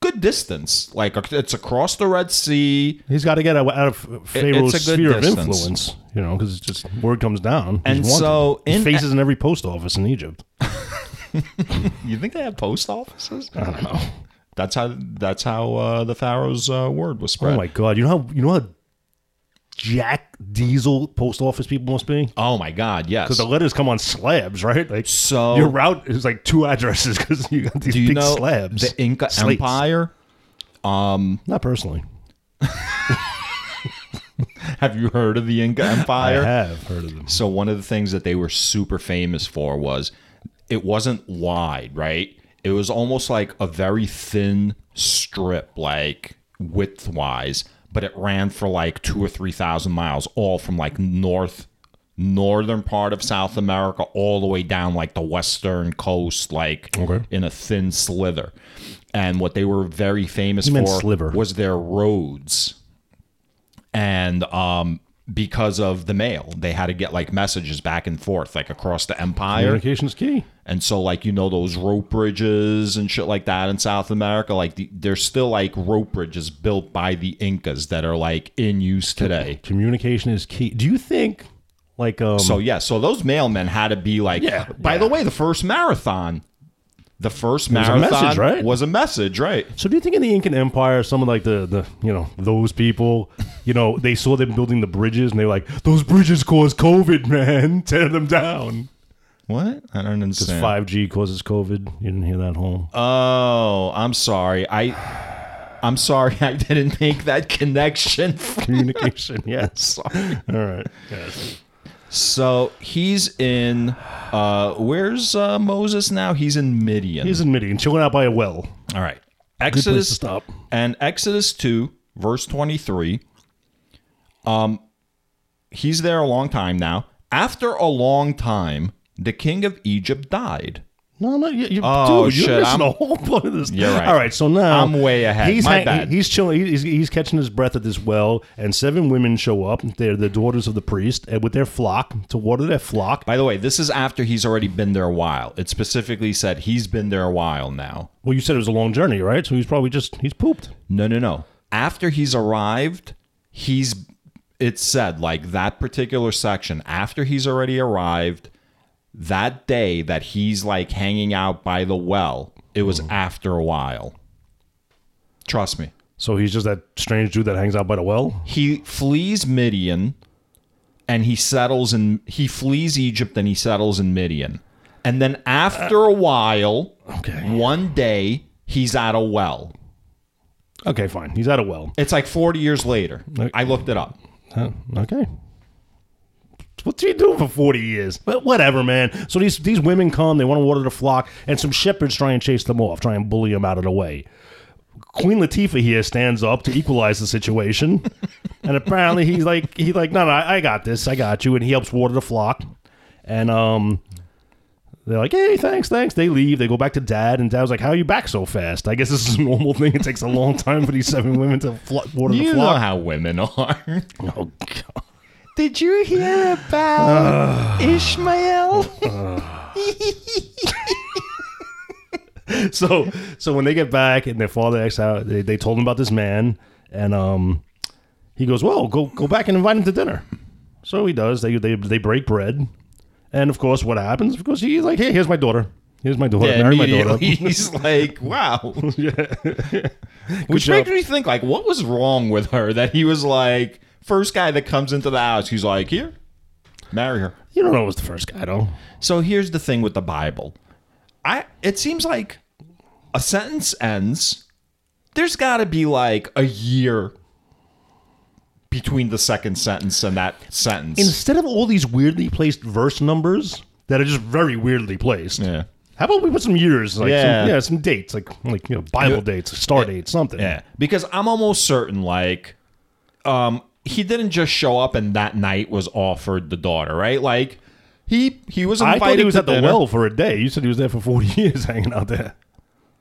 good distance. Like it's across the Red Sea. He's got to get out of Pharaoh's sphere of influence, you know, because it's just word comes down. And so in- face is in every post office in Egypt. You think they have post offices? I don't know. That's how that's how uh, the Pharaoh's uh, word was spread. Oh my god! You know how you know how Jack Diesel post office people must be? Oh my God! Yes. Because the letters come on slabs, right? Like So- your route is like two addresses because you got these Do you big know slabs. the Inca Slates. Empire? Um, not personally. Have you heard of the Inca Empire? I have heard of them. So one of the things that they were super famous for was it wasn't wide, right? It was almost like a very thin strip, like width wise, but it ran for like two or three thousand miles, all from like north northern part of South America all the way down like the western coast, like Okay. in a thin slither. And what they were very famous You for sliver. was their roads and um because of the mail they had to get like messages back and forth like across the empire Communication's key. and so like you know those rope bridges and shit like that in south america like the, there's still like rope bridges built by the incas that are like in use today Communication is key. Do you think, like, um, so yeah so those mailmen had to be like Yeah, by yeah. the way the first marathon the first was a marathon message, right? was a message right So do you think in the Incan Empire, some of like the the you know those people, you know, they saw them building the bridges and they were like, those bridges cause COVID, man, tear them down. what i don't understand Because Five G causes COVID. You didn't hear that whole. Oh, I'm sorry. I I'm sorry I didn't make that connection. Communication, yes. All right. Yes. So he's in uh where's uh Moses now? He's in Midian. He's in Midian, chilling out by a well. All right. Good place to Exodus stop. and Exodus 2 verse 23 um he's there a long time now. After a long time, the king of Egypt died. No, no, you, you, Oh, dude, shit, you're missing I'm- a whole part of this. You're right. All right, so now I'm way ahead. He's My hang- bad. He's chilling. He's, he's catching his breath at this well, and seven women show up. They're the daughters of the priest, and with their flock to water their flock. By the way, this is after he's already been there a while. It specifically said he's been there a while now. Well, you said it was a long journey, right? So he's probably just he's pooped. No, no, no. After he's arrived, he's it said like that particular section after he's already arrived that day that he's like hanging out by the well, it was mm. after a while. Trust me. So he's just that strange dude that hangs out by the well. He flees Midian and he settles in he flees Egypt and he settles in Midian. And then after a while, Okay. one day he's at a well. Okay, fine. He's at a well. It's like 40 years later. Okay. I looked it up. Huh, okay. What's he doing for forty years? But whatever, man. So these these women come, they want to water the flock, and some shepherds try and chase them off, try and bully them out of the way. Queen Latifah here stands up to equalize the situation, and apparently he's like he's like, no, no, I I got this, I got you, and he helps water the flock, and um. They're like, hey, thanks, thanks. They leave. They go back to dad, and dad's like, how are you back so fast? I guess this is a normal thing. It takes a long time for these seven women to flo- water the flock. You know how women are. Oh, God. Did you hear about Ishmael? so so when they get back and their father asks out, they, they told him about this man, and um, he goes, "Well, go go back and invite him to dinner." So he does. They they they break bread, and of course, what happens? Of course, he's like, "Hey, here's my daughter. Here's my daughter. Yeah, Marry my daughter." he's like, wow. Which job. makes me think, like, what was wrong with her that he was like, first guy that comes into the house, he's like, here, marry her. You don't know it was the first guy, though. So here's the thing with the Bible. I it seems like a sentence ends. There's got to be like a year between the second sentence and that sentence. Instead of all these weirdly placed verse numbers that are just very weirdly placed. yeah. How about we put some years, like Yeah. some, yeah, some dates, like like you know, Bible dates, star dates, something. Yeah, because I'm almost certain, like, um, he didn't just show up and that night was offered the daughter, right? Like, he he was I invited thought he was to at the dinner. well for a day. You said he was there for forty years, hanging out there.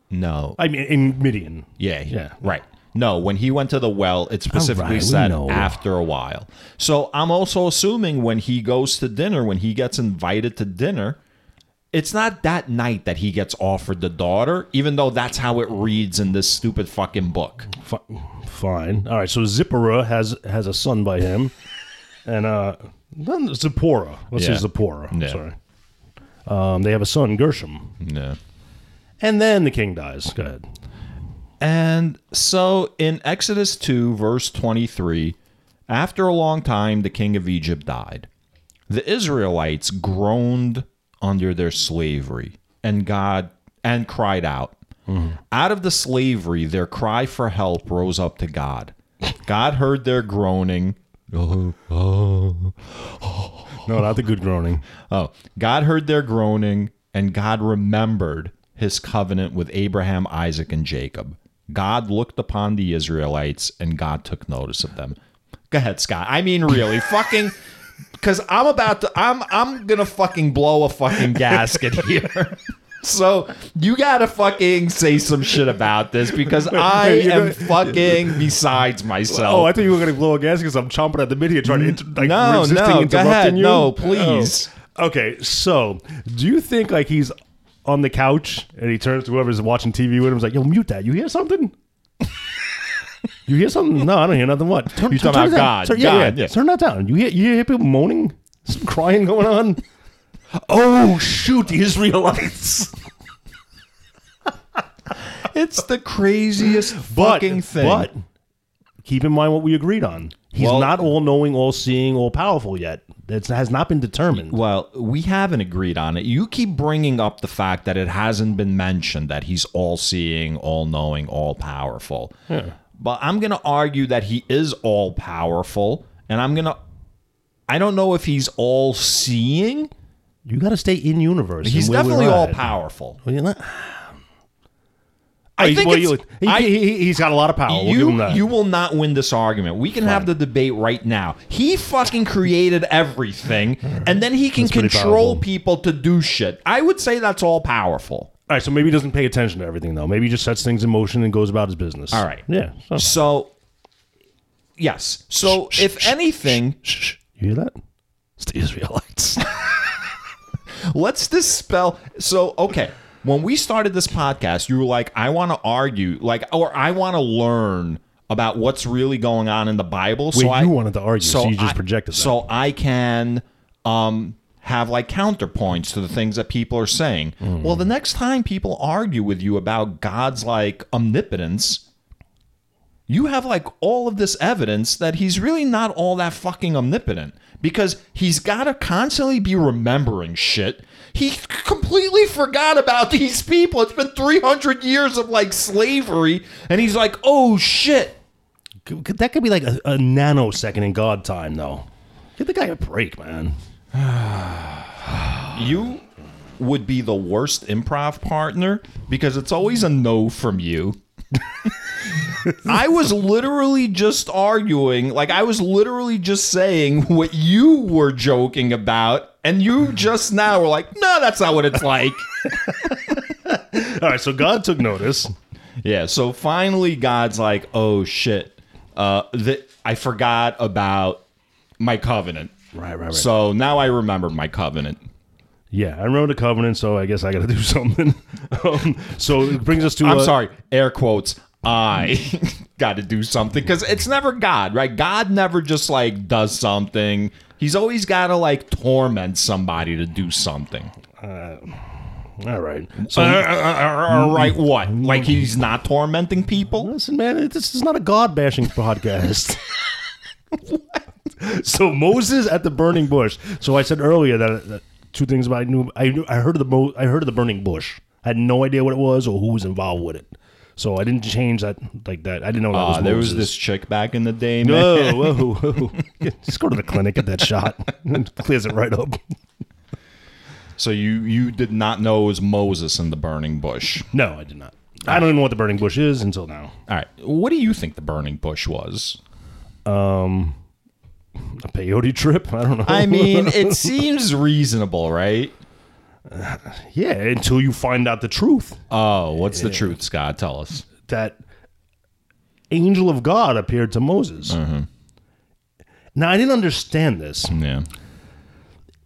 No, I mean, in Midian. yeah, he- Yeah. right. No, when he went to the well, it specifically right, we said know. after a while. So I'm also assuming when he goes to dinner, when he gets invited to dinner, it's not that night that he gets offered the daughter, even though that's how it reads in this stupid fucking book. Fi- Fine. All right. So Zipporah has has a son by him, and uh, then Zipporah. Let's Yeah. say Zipporah. I'm Yeah. Sorry. Um, they have a son, Gershom, Yeah. and then the king dies. Go ahead. And so in Exodus 2, verse 23, after a long time, the king of Egypt died. The Israelites groaned under their slavery, and God and cried out. Mm-hmm. Out of the slavery, their cry for help rose up to God. God heard their groaning. Oh, No, not the good groaning. Oh, God heard their groaning, and God remembered his covenant with Abraham, Isaac, and Jacob. God looked upon the Israelites, and God took notice of them. Go ahead, Scott. I mean, really, fucking, because I'm about to, I'm, I'm gonna fucking blow a fucking gasket here. So you gotta fucking say some shit about this because I am gonna- fucking besides myself. Oh, I thought you were to blow a gasket because I'm chomping at the bit here trying to inter- like No, resisting no, interrupting ahead. you. No, please. Oh. Okay, so do you think like he's on the couch and he turns to whoever's watching TV with him? He's like, "Yo, mute that. You hear something? you hear something? No, I don't hear nothing. What? Turn, You turn- talking about. God, Turn, yeah, God, yeah. yeah. Turn that down. You hear? You hear people moaning? Some crying going on? Oh shoot! The Israelites. It's the craziest But, fucking thing. but keep in mind what we agreed on. He's Well- not all knowing, all seeing, all powerful yet. That has not been determined. Well, we haven't agreed on it. You keep bringing up the fact that it hasn't been mentioned that he's all seeing, all knowing, all powerful. But I'm going to argue that he is all powerful. And I'm going to. I don't know if he's all seeing. You got to stay in universe. He's and where we're definitely all powerful. Well, you're not- I think well, you- he, I- he, he's got a lot of power. we'll You, you will not win this argument. We can have the debate right now. He fucking created everything, and then he can control powerful. people to do shit. I would say that's all powerful. All right, so maybe he doesn't pay attention to everything though. Maybe he just sets things in motion and goes about his business. All right. Yeah. So, So, yes. So, if anything, shh. You hear that? It's the Israelites. let's dispel. So, okay. When we started this podcast, you were like, I want to argue, like, or I want to learn about what's really going on in the Bible. so Wait, I you wanted to argue, so you just projected that. So I can um, have like counterpoints to the things that people are saying. Mm. Well, the next time people argue with you about God's like omnipotence, you have like all of this evidence that he's really not all that fucking omnipotent because he's got to constantly be remembering shit. He completely forgot about these people. It's been 300 years of like slavery and he's like, "Oh shit." That could be like a, a nanosecond in God time, though. Give the guy a break, man. You would be the worst improv partner because it's always a no from you. I was literally just arguing, like I was literally just saying what you were joking about, and you just now were like, "No, that's not what it's like." All right, so God took notice. yeah. So finally, God's like, "Oh shit, uh, I forgot about my covenant." Right, right, right. So now I remember my covenant. Yeah, I remember the covenant, so I guess I got to do something. um, so it brings us to. I'm uh, sorry, air quotes. I got to do something because it's never God, right? God never just like does something. He's always got to like torment somebody to do something. All right. So, uh, uh, uh, right? What? Like he's not tormenting people? Listen, man, this is not a God bashing podcast. so Moses at the burning bush. So I said earlier that, that two things about I knew. I knew I heard of the Mo, I heard of the burning bush. I had no idea what it was or who was involved with it. So I didn't change that like that. I didn't know that Uh, was there was this chick back in the day, man. Whoa, whoa, whoa. Just go to the clinic, get that shot. It clears it right up. So you you did not know it was Moses in the burning bush. No, I did not. I don't even know what the burning bush is until now. All right. What do you think the burning bush was? A peyote trip? I don't know. I mean, it seems reasonable, right? yeah, until you find out the truth Oh, what's the truth, Scott? Tell us. that angel of God appeared to Moses. Mm-hmm. Now I didn't understand this. Yeah.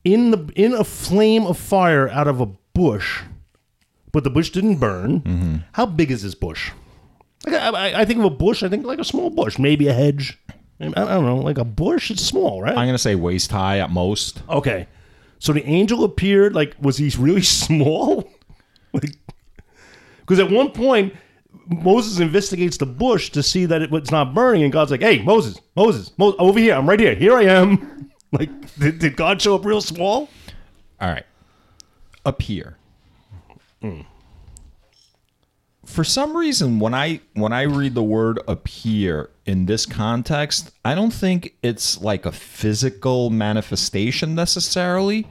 In the in a flame of fire out of a bush, but the bush didn't burn. Mm-hmm. How big is this bush? Like, I- I think of a bush. I think like a small bush, maybe a hedge. I I don't know, like a bush. It's small, right? I'm gonna say waist high at most. Okay. So the angel appeared like was he really small? like because at one point Moses investigates the bush to see that it, it's not burning, and God's like, "Hey, Moses, Moses, Mo- over here. I'm right here. Here I am." Like, did, did God show up real small? All right. Appear. Hmm. For some reason when I when I read the word appear in this context, I don't think it's like a physical manifestation necessarily.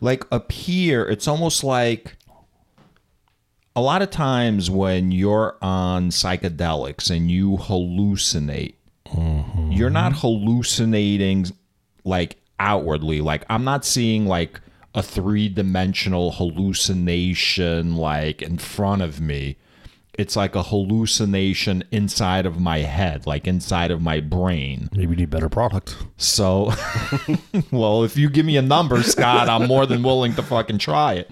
Like appear, it's almost like a lot of times when you're on psychedelics and you hallucinate, mm-hmm. you're not hallucinating like outwardly. Like I'm not seeing like a three dimensional hallucination like in front of me. It's like a hallucination inside of my head, like inside of my brain. Maybe we need better product. So, well, if you give me a number, Scott, I'm more than willing to fucking try it.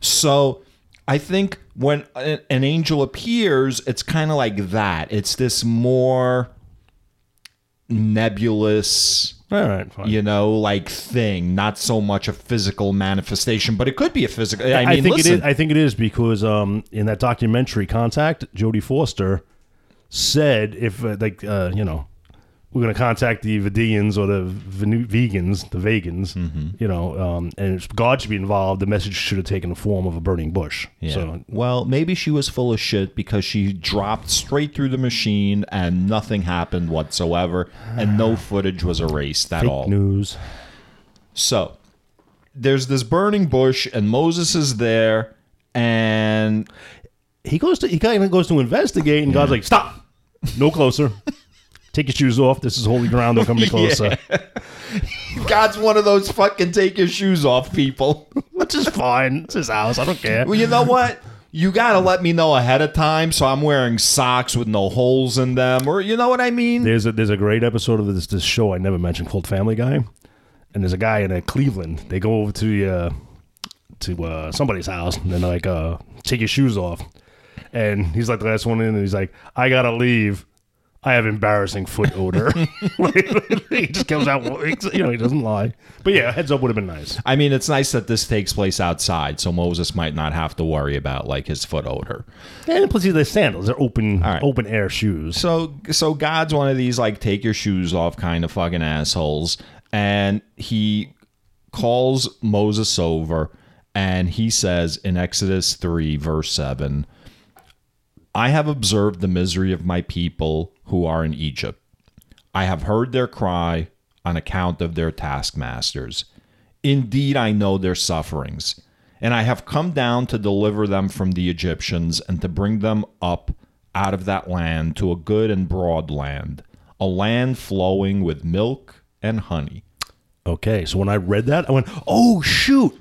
So, I think when an angel appears, it's kind of like that. It's this more nebulous, All right, fine. you know, like thing, not so much a physical manifestation, but it could be a physical. I I, think listen, it is. I think it is because um, in that documentary, Contact, Jodie Foster said if uh, like uh, you know we're going to contact the Vedeans or the Venu- vegans, the vegans, Mm-hmm. you know, um, and if God should be involved, the message should have taken the form of a burning bush. Yeah. So well, maybe she was full of shit because she dropped straight through the machine and nothing happened whatsoever, and no footage was erased at fake all. news. So there's this burning bush, and Moses is there, and He goes to he kind of goes to investigate, and God's like, "Stop, no closer." Take your shoes off. This is holy ground. Don't come any closer. God's one of those fucking take your shoes off people. Which is fine. It's his house. I don't care. well, you know what? You gotta let me know ahead of time, so I'm wearing socks with no holes in them, or you know what I mean? There's a there's a great episode of this this show I never mentioned called Family Guy, and there's a guy in uh, Cleveland. They go over to uh, to uh, somebody's house and they're like, uh, "Take your shoes off," and he's like the last one in, and he's like, "I gotta leave. I have embarrassing foot odor." He just comes out, you know, he doesn't lie. But yeah, heads up would have been nice. I mean, it's nice that this takes place outside, so Moses might not have to worry about like his foot odor. And plus, they're sandals. They're open right. open air shoes. So so God's one of these like take your shoes off kind of fucking assholes and he calls Moses over and he says in Exodus 3 verse 7 I have observed the misery of my people who are in Egypt. I have heard their cry on account of their taskmasters. Indeed, I know their sufferings, and I have come down to deliver them from the Egyptians and to bring them up out of that land to a good and broad land, a land flowing with milk and honey. Okay, so when I read that, I went, "Oh shoot,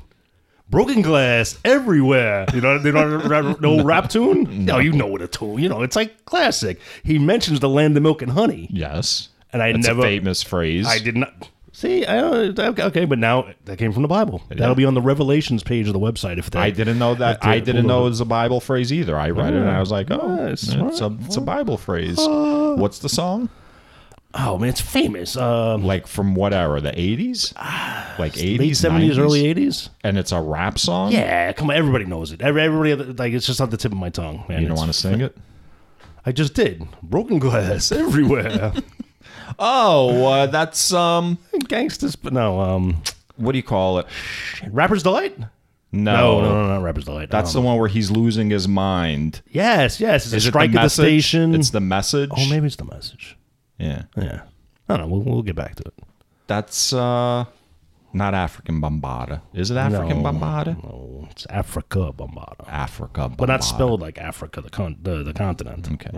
broken glass everywhere." You know, they don't know no rap tune. No, you know what a tune. You know, it's like classic. He mentions the land of milk and honey, Yes. and I It's never, a famous phrase. I did not see. I don't, okay, okay, but now that came from the Bible. That'll be on the Revelations page of the website. If they, I didn't know that. I didn't know it was a Bible phrase either. I read it and I was like, oh, Nice. it's, a, it's a Bible phrase. Ah. What's the song? Oh man, it's famous. Um, Like from what era? The 80s? Like 80s? seventies, early eighties. And it's a rap song? Yeah, come on, everybody knows it. Every- Everybody like it's just on the tip of my tongue. Man, You don't It's- want to sing it? I just did. Broken glass everywhere. Oh, uh, that's, um, Gangsters, but no. Um, what do you call it? Rapper's delight. No, no, no, not Rapper's Delight. That's Um, the one where he's losing his mind. Yes, yes. It's Is a it strike the at the message? station. It's the message. oh, maybe it's the message. Yeah. Yeah. I don't know. We'll, we'll get back to it. That's uh not African Bambaataa. Is it African No. Bambaataa? No, it's Afrika Bambaataa. Afrika Bambaataa. But not spelled like Africa, the con- the, the continent. Okay.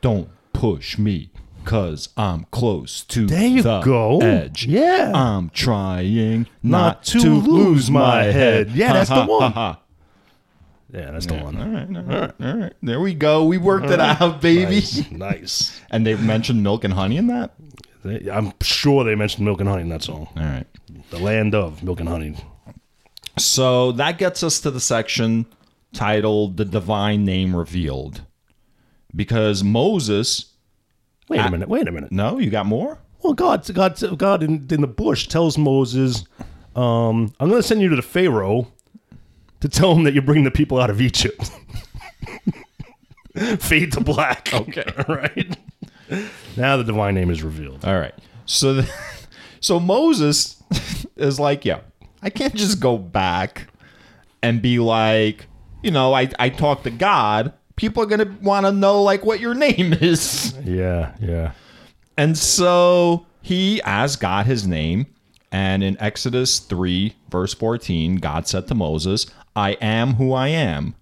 Don't push me cuz I'm close to There you the go. edge. Yeah. I'm trying Not not, to lose lose my head. head. Yeah, that's the one. Ha, ha. Yeah, that's the one. All right, all right, all right. There we go. We worked it out, baby. Nice. nice. And they mentioned milk and honey in that. They- I'm sure they mentioned milk and honey in that song. All right. The land of milk and honey. So that gets us to the section titled "The Divine Name Revealed," because Moses. Wait a minute. Wait a minute. No, you got more. Well, God, God, God in, in the bush tells Moses, um, "I'm going to send you to the Pharaoh to tell him that you're bringing the people out of Egypt." Fade to black. Okay. All right. Now the divine name is revealed. All right. So, the, so Moses is like, yeah, I can't just go back and be like, you know, I I talk to God. People are gonna want to know like what your name is. Yeah, yeah. And so he asked God his name. And in Exodus 3, verse 14, God said to Moses, I am who I am.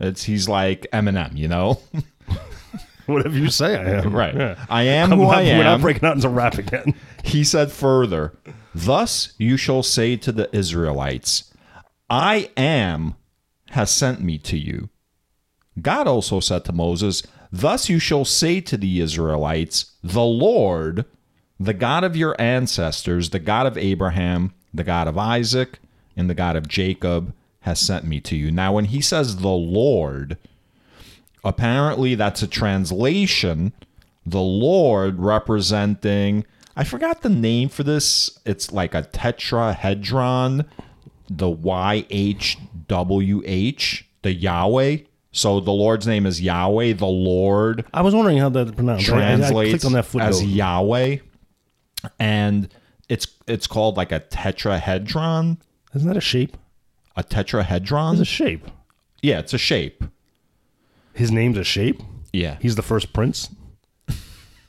It's he's like Eminem, you know? Whatever you say, I am. Right. Yeah. I am who I'm who not- I We're not breaking out into rap again. He said further, Thus you shall say to the Israelites, I am has sent me to you. God also said to Moses, Thus you shall say to the Israelites, The Lord, the God of your ancestors, the God of Abraham, the God of Isaac, and the God of Jacob, has sent me to you. Now, when he says the Lord, apparently that's a translation the lord representing i forgot the name for this it's like a tetrahedron the yhwh the yahweh so the lord's name is yahweh the lord I was wondering how that pronounced. I- I- I, translates on that footnote. as yahweh and it's it's called like a tetrahedron Isn't that a shape? A tetrahedron It's a shape. yeah it's a shape His name's a shape. yeah He's the first prince. the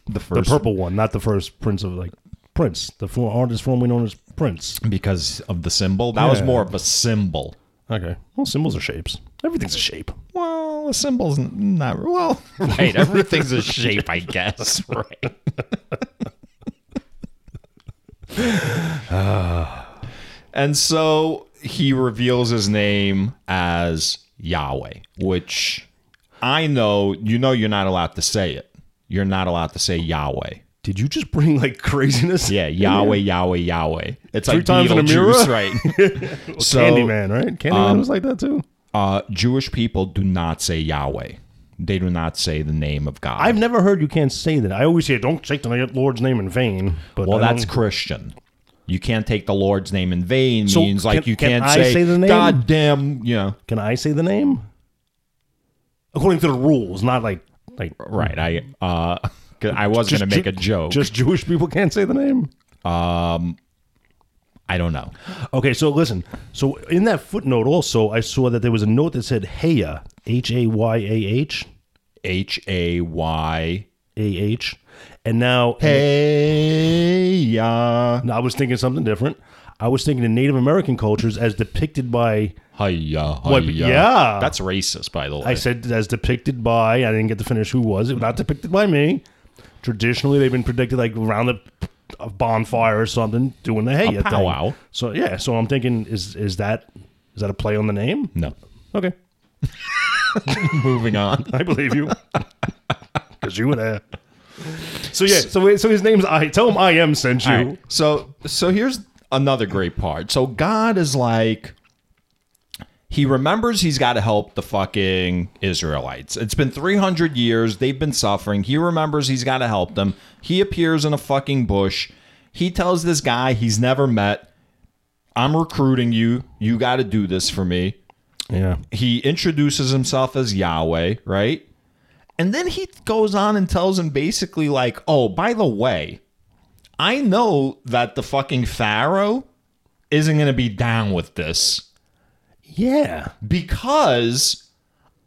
The first purple one, not the first prince of like Prince, the artist formerly known as Prince. because of the symbol that was more of a symbol Okay. Well, symbols are shapes. Everything's a shape. Well, a symbol's not well. Right, everything's a shape, I guess. Right. and so he reveals his name as Yahweh, which I know. You know, you're not allowed to say it. You're not allowed to say Yahweh. Did you just bring like craziness? Yeah, Yahweh, Yahweh, Yahweh. It's Three like times in a mirror? right? so, Candyman, right? Candyman um, was like that too. uh, Jewish people do not say Yahweh. They do not say the name of God. I've never heard you can't say that. I always say don't take the Lord's name in vain. But Well, that's Christian. You can't take the Lord's name in vain. So means like can- you can can't I say, say the name? God damn, you know. Can I say the name? According to the rules, not like like Right. I uh I was Just gonna make a joke. Just Jewish people can't say the name. Um I don't know. Okay, so listen. So in that footnote, also, I saw that there was a note that said Haya, H A Y A H, H A Y A H, and now Hey ya Now, I was thinking something different. I was thinking in Native American cultures as depicted by. Hiya, What, hiya. yeah. That's racist, by the way. I said as depicted by. I didn't get to finish who was it. Not depicted by me. Traditionally, they've been predicted like around a, a bonfire or something, doing the Haya thing. powwow. So yeah, so I'm thinking is is that is that a play on the name? no. Okay, Moving on. I believe you. Because you were there. So yeah, so so his name's I. Tell him I am sent you. All right. So so here's another great part. So God is like he remembers he's got to help the fucking Israelites. It's been 300 years. They've been suffering. He remembers he's got to help them. He appears in a fucking bush. He tells this guy he's never met, I'm recruiting you. You got to do this for me. Yeah. He introduces himself as Yahweh, right? And then he goes on and tells him basically, like, oh, by the way, I know that the fucking Pharaoh isn't going to be down with this Yeah. because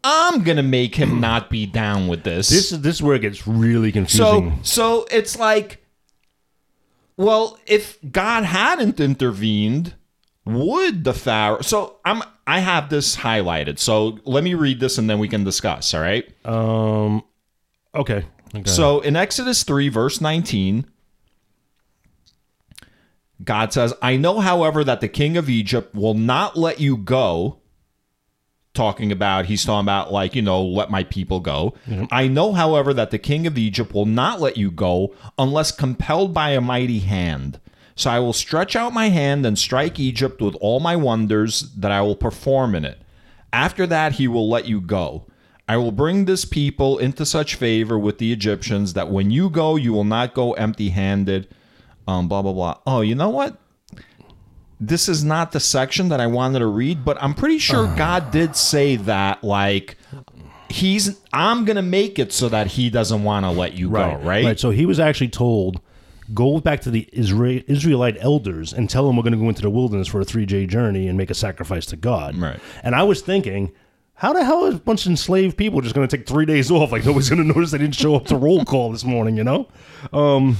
I'm going to make him not be down with this. This is this is where it gets really confusing. so confusing. so it's like well, if God hadn't intervened, would the Pharaoh So I'm I have this highlighted. So let me read this and then we can discuss, all right? um okay. okay. So in Exodus 3, verse 19, God says, I know, however, that the king of Egypt will not let you go. Talking about, he's talking about, like, you know, let my people go. I know, however, that the king of Egypt will not let you go unless compelled by a mighty hand. So I will stretch out my hand and strike Egypt with all my wonders that I will perform in it. After that, he will let you go. I will bring this people into such favor with the Egyptians that when you go, you will not go empty handed. Um, blah, blah, blah. Oh, you know what? This is not the section that I wanted to read, but I'm pretty sure God did say that, like, he's, I'm going to make it so that he doesn't want to let you right, go, right? Right. So he was actually told, go back to the Isra- Israelite elders and tell them we're going to go into the wilderness for a three day journey and make a sacrifice to God. Right. And I was thinking, how the hell is a bunch of enslaved people just going to take three days off? Like nobody's going to notice they didn't show up to roll call this morning, you know? Um,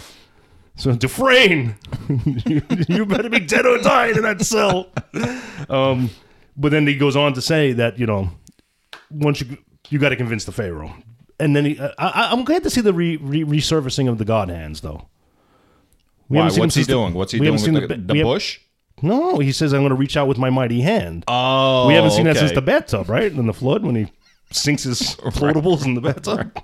so Dufresne, you, you better be dead or dying in that cell. Um, but then he goes on to say that you know, once you you got to convince the Pharaoh, and then he, I, I, I'm glad to see the re, re, resurfacing of the God hands though. We Why? haven't seen him What's he the- doing? What's he we doing haven't with seen the, the we have- bush? No, he says I'm going to reach out with my mighty hand. Oh, we haven't seen that okay. since the bathtub, right? In the flood when he sinks his floatables in the bathtub.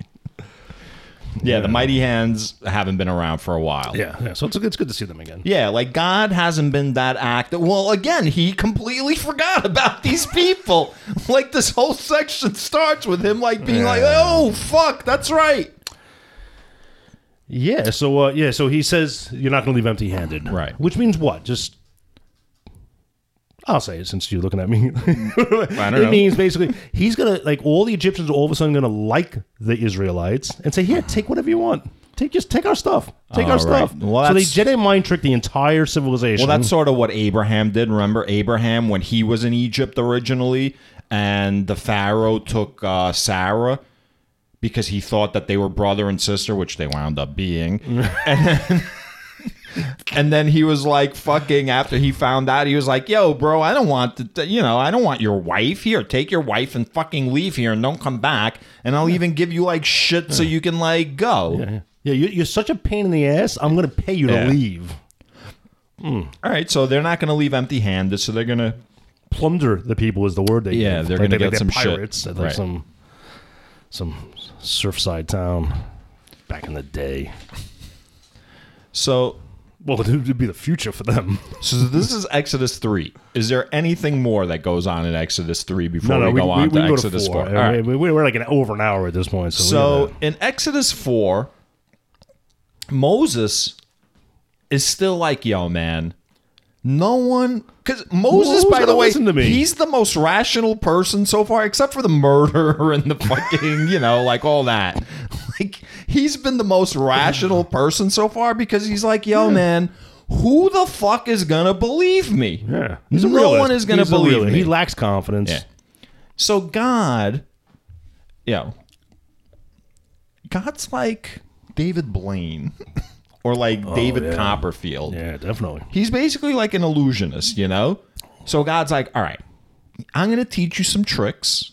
Yeah, the mighty hands haven't been around for a while. Yeah, yeah. So it's, it's good to see them again. Yeah, like God hasn't been that active. Well, again, he completely forgot about these people. like this whole section starts with him like being like, "Oh, fuck, that's right." Yeah. So uh, yeah. So he says you're not going to leave empty-handed, Right. Which means what? Just I'll say it since you're looking at me. I don't it know. means basically he's gonna like all the Egyptians are all of a sudden gonna like the Israelites and say, "Here, take whatever you want. Take just take our stuff. Take our All right. stuff." Well, so they that's- Jedi mind trick the entire civilization. Well, that's sort of what Abraham did. Remember Abraham when he was in Egypt originally, and the Pharaoh took uh, Sarah because he thought that they were brother and sister, which they wound up being. and then, and then he was like, "Fucking!" After he found out, he was like, "Yo, bro, I don't want to. You know, I don't want your wife here. Take your wife and fucking leave here and don't come back. And I'll even give you like shit so you can like go." yeah, yeah. You, you're such a pain in the ass. I'm gonna pay you Yeah. to leave. Hmm. All right, so they're not going to leave empty-handed. So they're going to Plunder the people is the word they Yeah, they're Like gonna they- get they're some shit. pirates at like Right. some some surfside town back in the day. so Well, it would be the future for them. So this is Exodus three. Is there anything more that goes on in Exodus three before we, go on to Exodus four? Uh, All right. We- We're like an over an hour at this point. So, So in Exodus four, Moses is still like, "Yo, man, no one." Because Moses, Who's by the way, he's the most rational person so far, except for the murder and the fucking, you know, like all that. Like he's been the most rational person so far because he's like, "Yo, man." Who the fuck is gonna believe me? yeah, he's no realist. one is gonna He's believe me. He lacks confidence. Yeah. So God, yo, God's like David Blaine or like David Oh, yeah. Copperfield. Yeah, definitely. He's basically like an illusionist, you know? So God's like, all right, I'm going to teach you some tricks,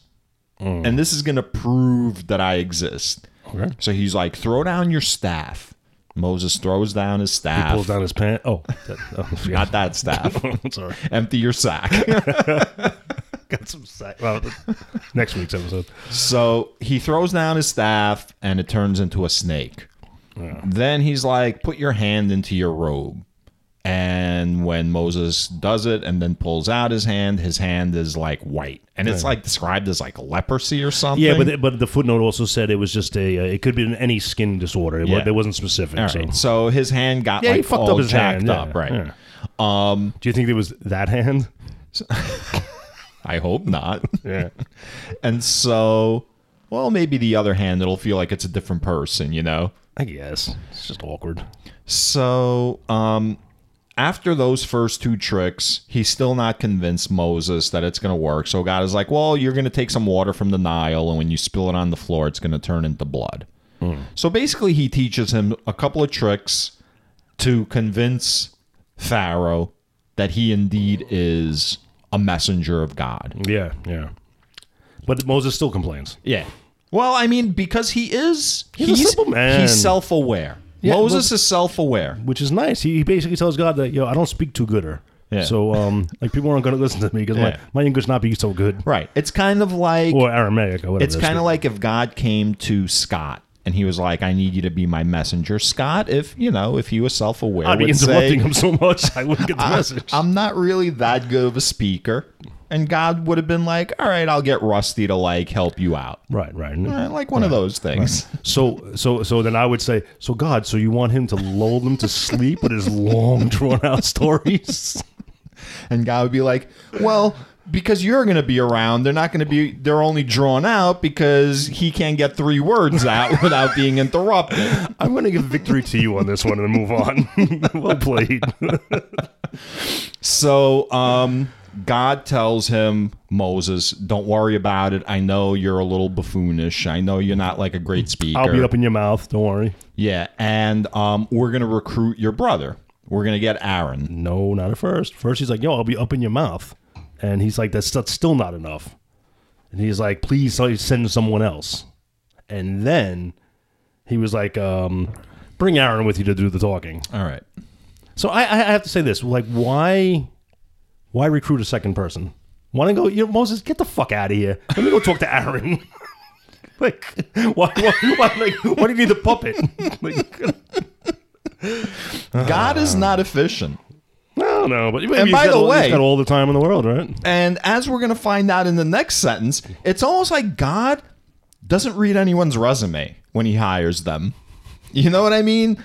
Mm. and this is going to prove that I exist. Okay. So he's like, throw down your staff. Moses throws down his staff. Pulls down his pants. Oh, that, oh Not that staff. sorry. Empty your sack. Got some. Sack. Well, next week's episode. So he throws down his staff and it turns into a snake. Then he's like, put your hand into your robe. And when Moses does it and then pulls out his hand, his hand is like white. And it's like described as like leprosy or something. Yeah, but the, but the footnote also said it was just a. Uh, it could be any skin disorder. It, Yeah. it wasn't specific. All so. right. So his hand got Yeah, like he fucked all up his jacked hand. yeah, up, right? Um, do you think it was that hand? I hope not. Yeah. and so, well, maybe the other hand, it'll feel like it's a different person, you know? I guess it's just awkward. So, um, after those first two tricks, he's still not convinced Moses that it's going to work. So God is like, well, you're going to take some water from the Nile, and when you spill it on the floor, it's going to turn into blood. So basically, he teaches him a couple of tricks to convince Pharaoh that he indeed is a messenger of God. Yeah, yeah. But Moses still complains. Yeah. Well, I mean, because he is He's a simple man. He's self-aware. Yeah, Moses is self-aware. which is nice. He, he basically tells God that yo, I don't speak too gooder. Yeah. So um, like people aren't going to listen to me because Yeah. my, my English not be so good Right. It's kind of like or Aramaic or whatever. it's kind of like if God came to Scott and he was like, "I need you to be my messenger." Scott, if you know, if he was self-aware, I'd be would interrupting say, him so much I wouldn't get the message. I'm not really that good of a speaker. And God would have been like, "All right, I'll get Rusty to like help you out." right, right. Eh, Like one of those things. So so so then I would say, so God, so you want him to lull them to sleep with his long drawn out stories? And God would be like, "Well, because you're going to be around, they're not going to be. They're only drawn out because he can't get three words out without being interrupted." I'm going to give victory to you on this one and move on. well played. So, um, God tells him, Moses, don't worry about it. I know you're a little buffoonish. I know you're not like a great speaker. I'll be up in your mouth. Don't worry. yeah, and um, we're gonna recruit your brother. We're gonna get Aaron. No, not at first. First, he's like, "Yo, I'll be up in your mouth," and he's like, "That's, that's still not enough." And he's like, "Please send someone else." And then he was like, um, "Bring Aaron with you to do the talking." All right. So I, I have to say this: like, why, why recruit a second person? Want to go? You know, Moses, get the fuck out of here. Let me go talk to Aaron. like, why, why, why, like, why do you need the puppet? like, God is not efficient. No, no. But And by the all, way- he's got all the time in the world, right? And as we're gonna find out in the next sentence, it's almost like God doesn't read anyone's resume when he hires them. You know what I mean?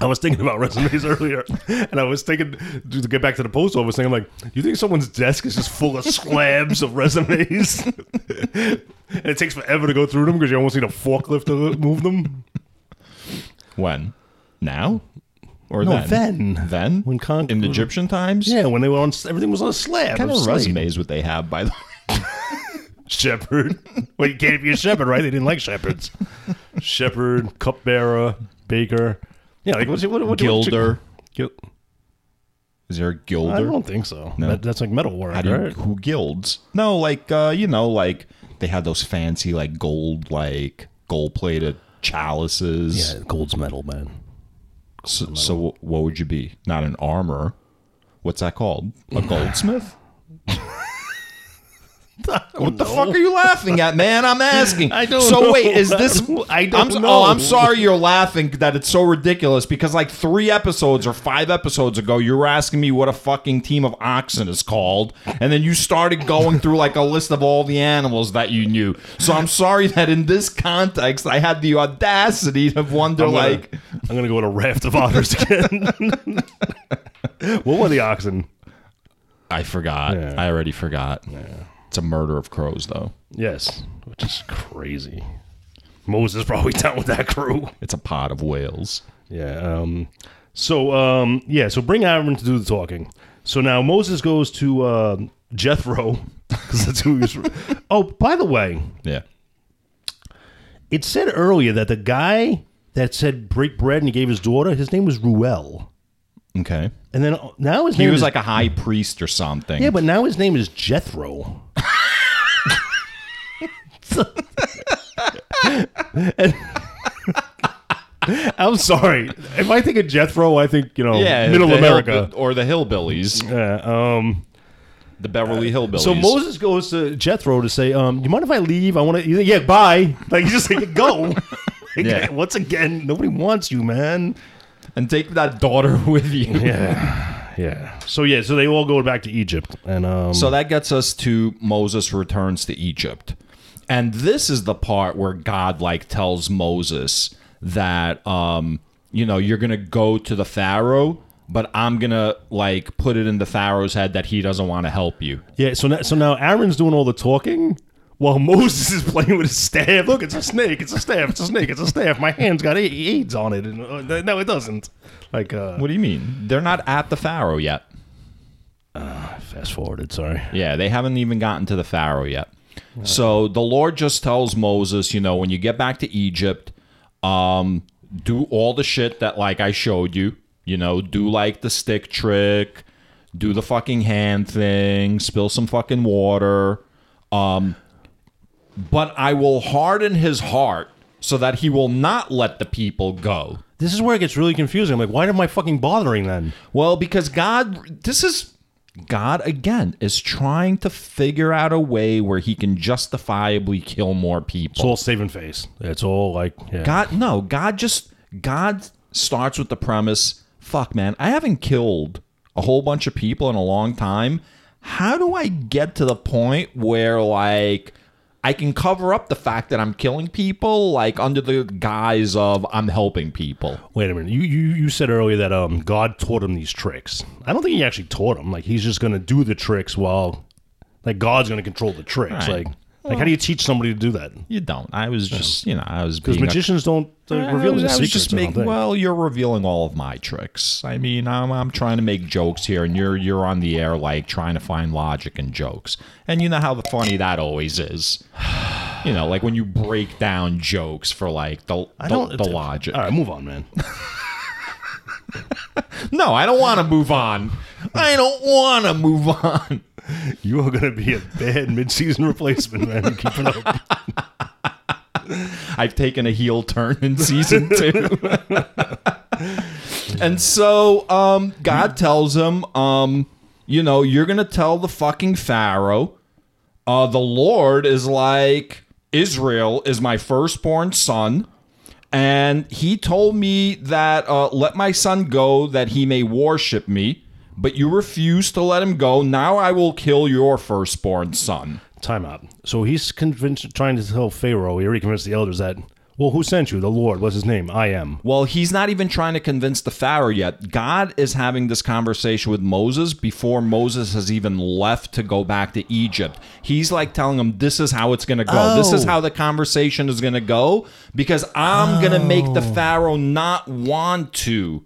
I was thinking about resumes earlier, and I was thinking to get back to the post office thing. I'm like, you think someone's desk is just full of slabs of resumes, and it takes forever to go through them because you almost need a forklift to move them? When? Now? Or No, then? then. Then? When con- in Egyptian times? Yeah, when they were on, everything was on a slab. What kind of of what they have by the Shepherd. well, you can't be a shepherd, right? They didn't like shepherds. shepherd, cupbearer, baker. Yeah, like what's what, what, what, Gilder. Gil- Is there a gilder? I don't think so. No. That, that's like metal work, right? who gilds? No, like uh, you know, like they had those fancy like gold like gold plated chalices. Yeah, gold's metal, man. So, so what would you be? Not an armor. What's that called? A goldsmith? What the fuck are you laughing at, man? I'm asking. I don't So know. wait, is this? I don't I'm, know. Oh, I'm sorry you're laughing that it's so ridiculous because like three episodes or five episodes ago, you were asking me what a fucking team of oxen is called, and then you started going through like a list of all the animals that you knew. So I'm sorry that in this context, I had the audacity to wonder I'm gonna, like. I'm gonna go to raft of otters again. what were the oxen? I forgot. Yeah. I already forgot. It's a murder of crows, though. Yes, which is crazy. Moses probably down with that crew. It's a pot of whales. Yeah. Um, so um, yeah. So bring Aaron to do the talking. So now Moses goes to uh, Jethro because that's who oh, by the way, Yeah. it said earlier that the guy that said break bread and he gave his daughter, his name was Reuel, Okay. and then uh, now his He name was is, like a high priest or something. yeah, but now his name is Jethro. And- I'm sorry. If I think of Jethro, I think you know yeah, Middle the America. Hill- or the hillbillies, Yeah. Um. the Beverly Hillbillies. So Moses goes to Jethro to say, um, "You mind if I leave? I want to." Yeah, bye. Like you just like go. Yeah. Once again, nobody wants you, man. And take that daughter with you. Yeah. Yeah. So yeah. So they all go back to Egypt, and um. So that gets us to Moses returns to Egypt. And this is the part where God like tells Moses that um you know, you're going to go to the Pharaoh, but I'm going to like put it in the Pharaoh's head that he doesn't want to help you. yeah. So now, so now Aaron's doing all the talking, while Moses is playing with his staff. Look, it's a snake. It's a staff. It's a snake. It's a staff. My hand's got AIDS on it. And, uh, no, it doesn't. Like, uh, What do you mean? They're not at the Pharaoh yet. fast forwarded. Sorry. Yeah, they haven't even gotten to the Pharaoh yet. So the Lord just tells Moses, you know, when you get back to Egypt, um, do all the shit that like I showed you. You know, do like the stick trick, do the fucking hand thing, spill some fucking water. Um, but I will harden his heart so that he will not let the people go. This is where it gets really confusing. I'm like, why am I fucking bothering then? Well, because God, this is God again is trying to figure out a way where he can justifiably kill more people. It's all saving face. It's all like, yeah. God, no, God just God starts with the premise, fuck man, I haven't killed a whole bunch of people in a long time. How do I get to the point where like I can cover up the fact that I'm killing people like under the guise of I'm helping people? Wait a minute. You, you you said earlier that um God taught him these tricks. I don't think he actually taught him. Like he's just gonna do the tricks while like God's gonna control the tricks. Right. Like like how do you teach somebody to do that? You don't. I was just, you know, I was Because being a magicians don't uh, reveal their I was secrets. just I don't think. well, you're revealing all of my tricks. I mean, I'm, I'm trying to make jokes here, and you're you're on the air like trying to find logic in jokes, and you know how funny that always is. You know, like when you break down jokes for like the I the, don't the logic. All right, move on, man. No, I don't want to move on. I don't want to move on. You are gonna be a bad mid-season replacement, man. Keep it up. I've taken a heel turn in season two. and so um, God tells him, um, you know, you're going to tell the fucking Pharaoh, uh, the Lord is like, Israel is my firstborn son. And he told me that uh, let my son go that he may worship me, but you refuse to let him go. Now I will kill your firstborn son. Time out. So he's convinced, trying to tell Pharaoh. He already convinced the elders that. Well, who sent you? The Lord. What's his name? I am. Well, he's not even trying to convince the Pharaoh yet. God is having this conversation with Moses before Moses has even left to go back to Egypt. He's like telling him, This is how it's going to go. This is Oh. how the conversation is going to go because I'm going to make the oh. Pharaoh not want to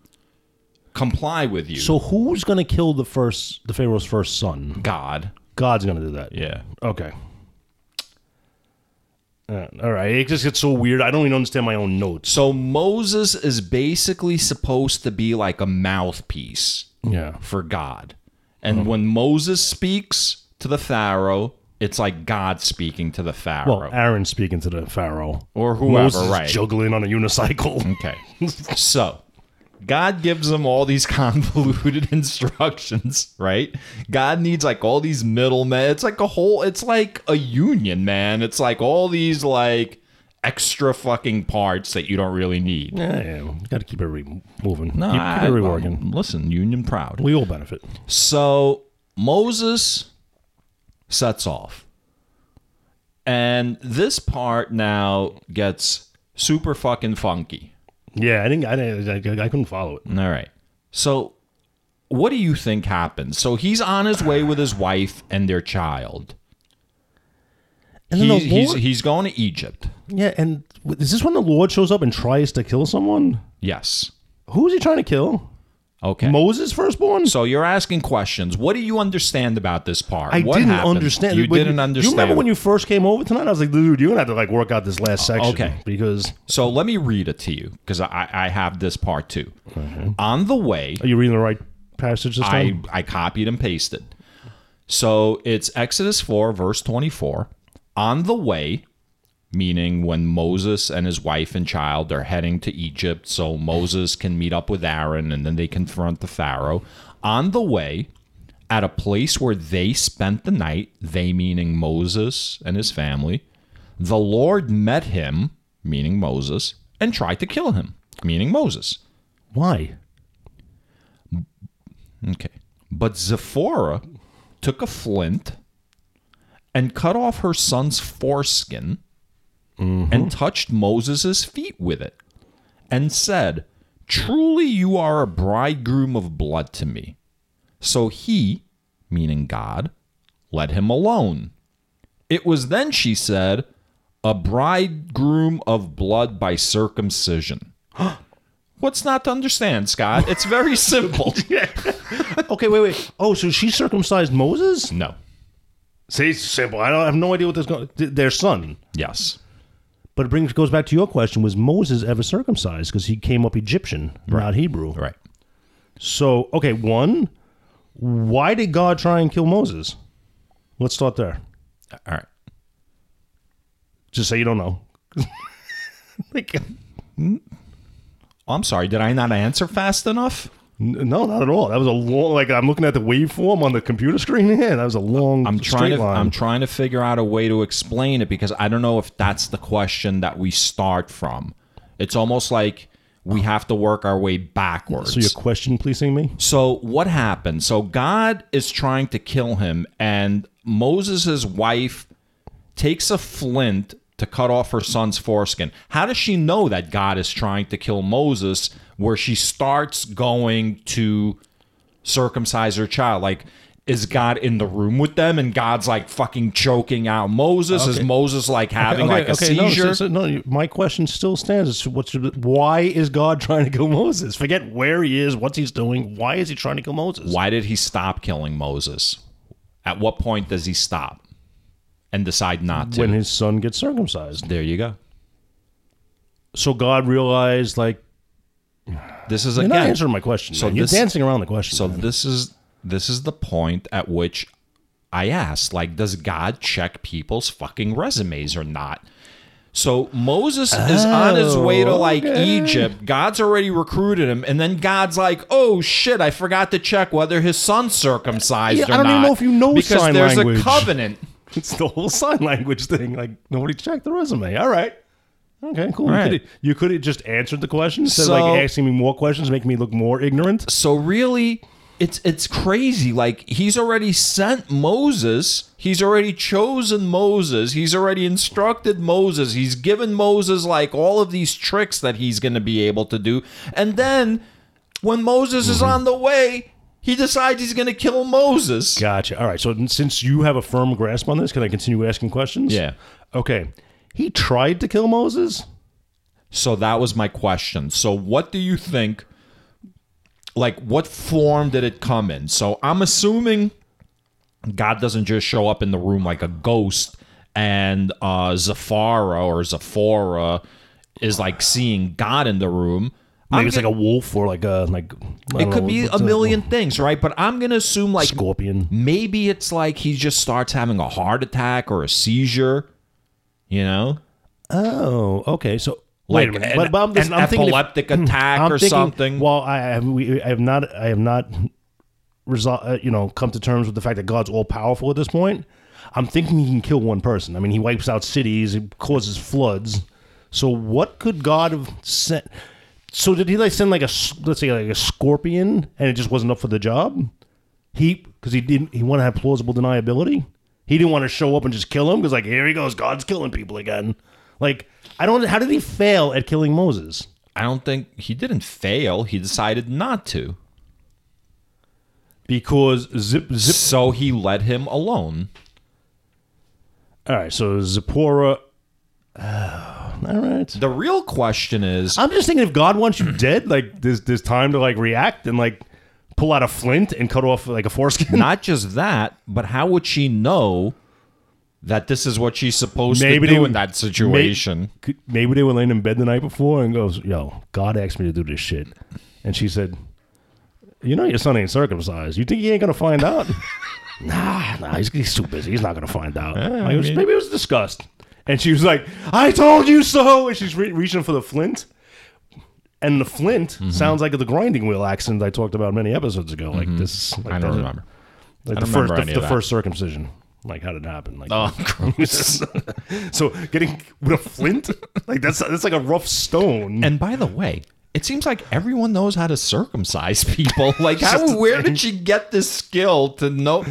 comply with you. So who's gonna kill the first, the Pharaoh's first son? God. God's gonna do that. Yeah. Okay. Uh, all right. It just gets so weird. I don't even understand my own notes. So Moses is basically supposed to be like a mouthpiece. Yeah. for God. And when Moses speaks to the Pharaoh, it's like God speaking to the Pharaoh. Well, Aaron's speaking to the Pharaoh. or whoever, Moses right. juggling on a unicycle. okay. so, God gives them all these convoluted instructions, right? God needs like all these middlemen. It's like a whole, it's like a union, man. It's like all these like extra fucking parts that you don't really need. yeah, yeah. Got to keep everybody moving. No, keep, keep everybody um, working. Listen, union proud. We all benefit. So Moses sets off. And this part now gets super fucking funky. Yeah, I didn't. I, didn't, I, I couldn't follow it. All right. So what do you think happens? So he's on his way with his wife and their child. And then He's, the he's, Lord, he's going to Egypt. yeah, and is this when the Lord shows up and tries to kill someone? Yes. Who is he trying to kill? Okay. Moses' firstborn? so you're asking questions. What do you understand about this part? I what didn't happened? understand. You When- didn't understand. You remember when you first came over tonight? I was like, dude, you're gonna have to like work out this last section. okay. Because So let me read it to you because I, I have this part too. Mm-hmm. On the way, are you reading the right passage this I. I copied and pasted. So it's Exodus 4, verse 24. On the way, meaning when Moses and his wife and child are heading to Egypt, so Moses can meet up with Aaron and then they confront the Pharaoh. On the way, at a place where they spent the night, they meaning Moses and his family, the Lord met him, meaning Moses, and tried to kill him, meaning Moses. Why? Okay. But Zephora took a flint and cut off her son's foreskin Mm-hmm. and touched Moses' feet with it and said, Truly you are a bridegroom of blood to me. So he, meaning God, let him alone. It was then, she said, a bridegroom of blood by circumcision. What's not to understand, Scott? It's very simple. Okay, wait, wait. Oh, so she circumcised Moses? no. See, it's simple. I don't I have no idea what this going. Their son. Yes. But it brings goes back to your question: Was Moses ever circumcised? Because he came up Egyptian, not Hebrew. Right. So, okay, one, why did God try and kill Moses? Let's start there. All right. Just say you don't know. like, Oh, I'm sorry. Did I not answer fast enough? No, not at all. That was a long. Like I'm looking at the waveform on the computer screen. Yeah, that was a long. I'm trying to line. I'm trying to figure out a way to explain it because I don't know if that's the question that we start from. It's almost like we have to work our way backwards. so your question, pleasing me? So what happened? So God is trying to kill him, and Moses' wife takes a flint to cut off her son's foreskin. How does she know that God is trying to kill Moses? Where she starts going to circumcise her child, like. Is God in the room with them and God's like fucking choking out Moses? Is Moses like having like a no, seizure? so- so- no, my question still stands. It's what's why is God trying to kill Moses? Forget where he is, what he's doing. Why is he trying to kill Moses? Why did he stop killing Moses? At what point does he stop and decide not to? When his son gets circumcised. there you go. So God realized, like, This is you're not again. answering my question. so. You're this- dancing around the question. So this is this is the point at which I asked, like, does God check people's fucking resumes or not? So Moses is on his way to oh, like okay. Egypt. God's already recruited him, and then God's like, "Oh shit, I forgot to check whether his son's circumcised Yeah, or I don't not." even know if you know because sign there's language. a covenant. it's the whole sign language thing. Like nobody checked the resume. All right. Okay, cool. right. You could have just answered the question instead So- of like asking me more questions, making me look more ignorant. So really, it's it's crazy. Like he's already sent Moses. He's already chosen Moses. He's already instructed Moses. He's given Moses like all of these tricks that he's going to be able to do. And then when Moses is mm-hmm. on the way, he decides he's going to kill Moses. Gotcha. All right. So since you have a firm grasp on this, can I continue asking questions? Yeah. Okay. He tried to kill Moses. So that was my question. So what do you think like what form did it come in? So I'm assuming God doesn't just show up in the room like a ghost and uh Zafara or Zephora is like seeing God in the room. Maybe I'm it's gonna- like a wolf or like a like. It could know, be a million things, right? But I'm gonna assume like scorpion. maybe it's like he just starts having a heart attack or a seizure, you know? Oh, okay. So Like wait a minute. an, but, but I'm, an I'm thinking if- epileptic attack I'm or thinking, something. Well, I have we I have not I have not resol- uh, you know come to terms with the fact that God's all powerful at this point. I'm thinking he can kill one person. I mean, he wipes out cities, he causes floods. So what could God have sent? So did he like send like a let's say like a scorpion and it just wasn't up for the job? He because he didn't he wanted to have plausible deniability. He didn't want to show up and just kill him because like here he goes, God's killing people again. Like I don't. How did he fail at killing Moses? I don't think he didn't fail. He decided not to. Because zip zip. So he let him alone. All right, so Zipporah. Oh, all right. The real question is I'm just thinking if God wants you dead, like there's there's time to like react and like pull out a flint and cut off like a foreskin. not just that, but how would she know that this is what she's supposed Maybe to they do would- in that situation? Could- Maybe they were laying in bed the night before and goes, "Yo, God asked me to do this shit," and she said, "You know your son ain't circumcised. You think he ain't gonna find out?" nah, nah, he's, he's too busy. He's not gonna find out. Like, it was- maybe it was disgust. And she was like, "I told you so," and she's re- reaching for the flint. And the flint Mm-hmm. sounds like the grinding wheel accident I talked about many episodes ago. Like this, like Mm-hmm. I don't remember. Like I the first, the, the first circumcision. Like how did it happen? Like Oh, gross. so getting with a flint, like that's that's like a rough stone. and by the way, it seems like everyone knows how to circumcise people. Like, how, where did she get this skill to know?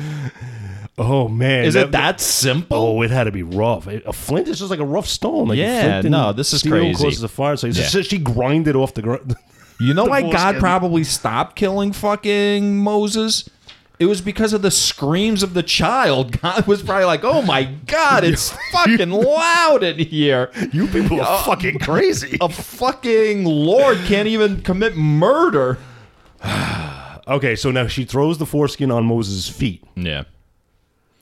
Oh man, Is it that simple? Oh, it had to be rough. A flint is just like a rough stone. Like Yeah, no, this is steel crazy. Causes a fire. So it's just- she grinded off the ground. You know why God him. probably stopped killing fucking Moses? It was because of the screams of the child. God was probably like, "Oh my god, it's fucking loud in here." You people are uh, fucking crazy. A fucking lord can't even commit murder. Okay, so now she throws the foreskin on Moses' feet. Yeah.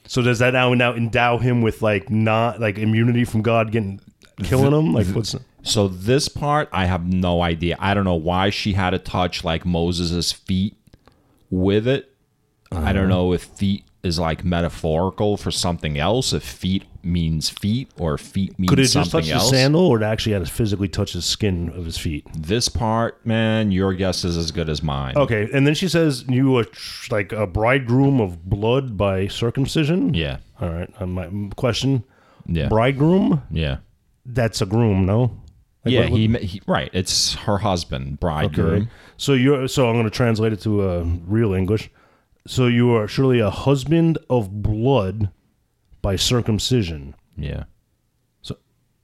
So does that now now endow him with like not like immunity from God getting killing him? Like what's So this part, I have no idea. I don't know why she had to touch like Moses' feet with it. I don't uh-huh. know if feet is like metaphorical for something else. If feet means feet or feet means could it just touch the else. sandal, or it actually had to physically touch the skin of his feet? This part, man, your guess is as good as mine. Okay, and then she says you are tr- like a bridegroom of blood by circumcision. Yeah. All right. Uh, my mm, question: Yeah. bridegroom? Yeah. That's a groom, no? Like, yeah, what- what- he, he right. It's her husband, bridegroom. So you're so I'm going to translate it to uh, real English. So you are surely a husband of blood by circumcision. Yeah. So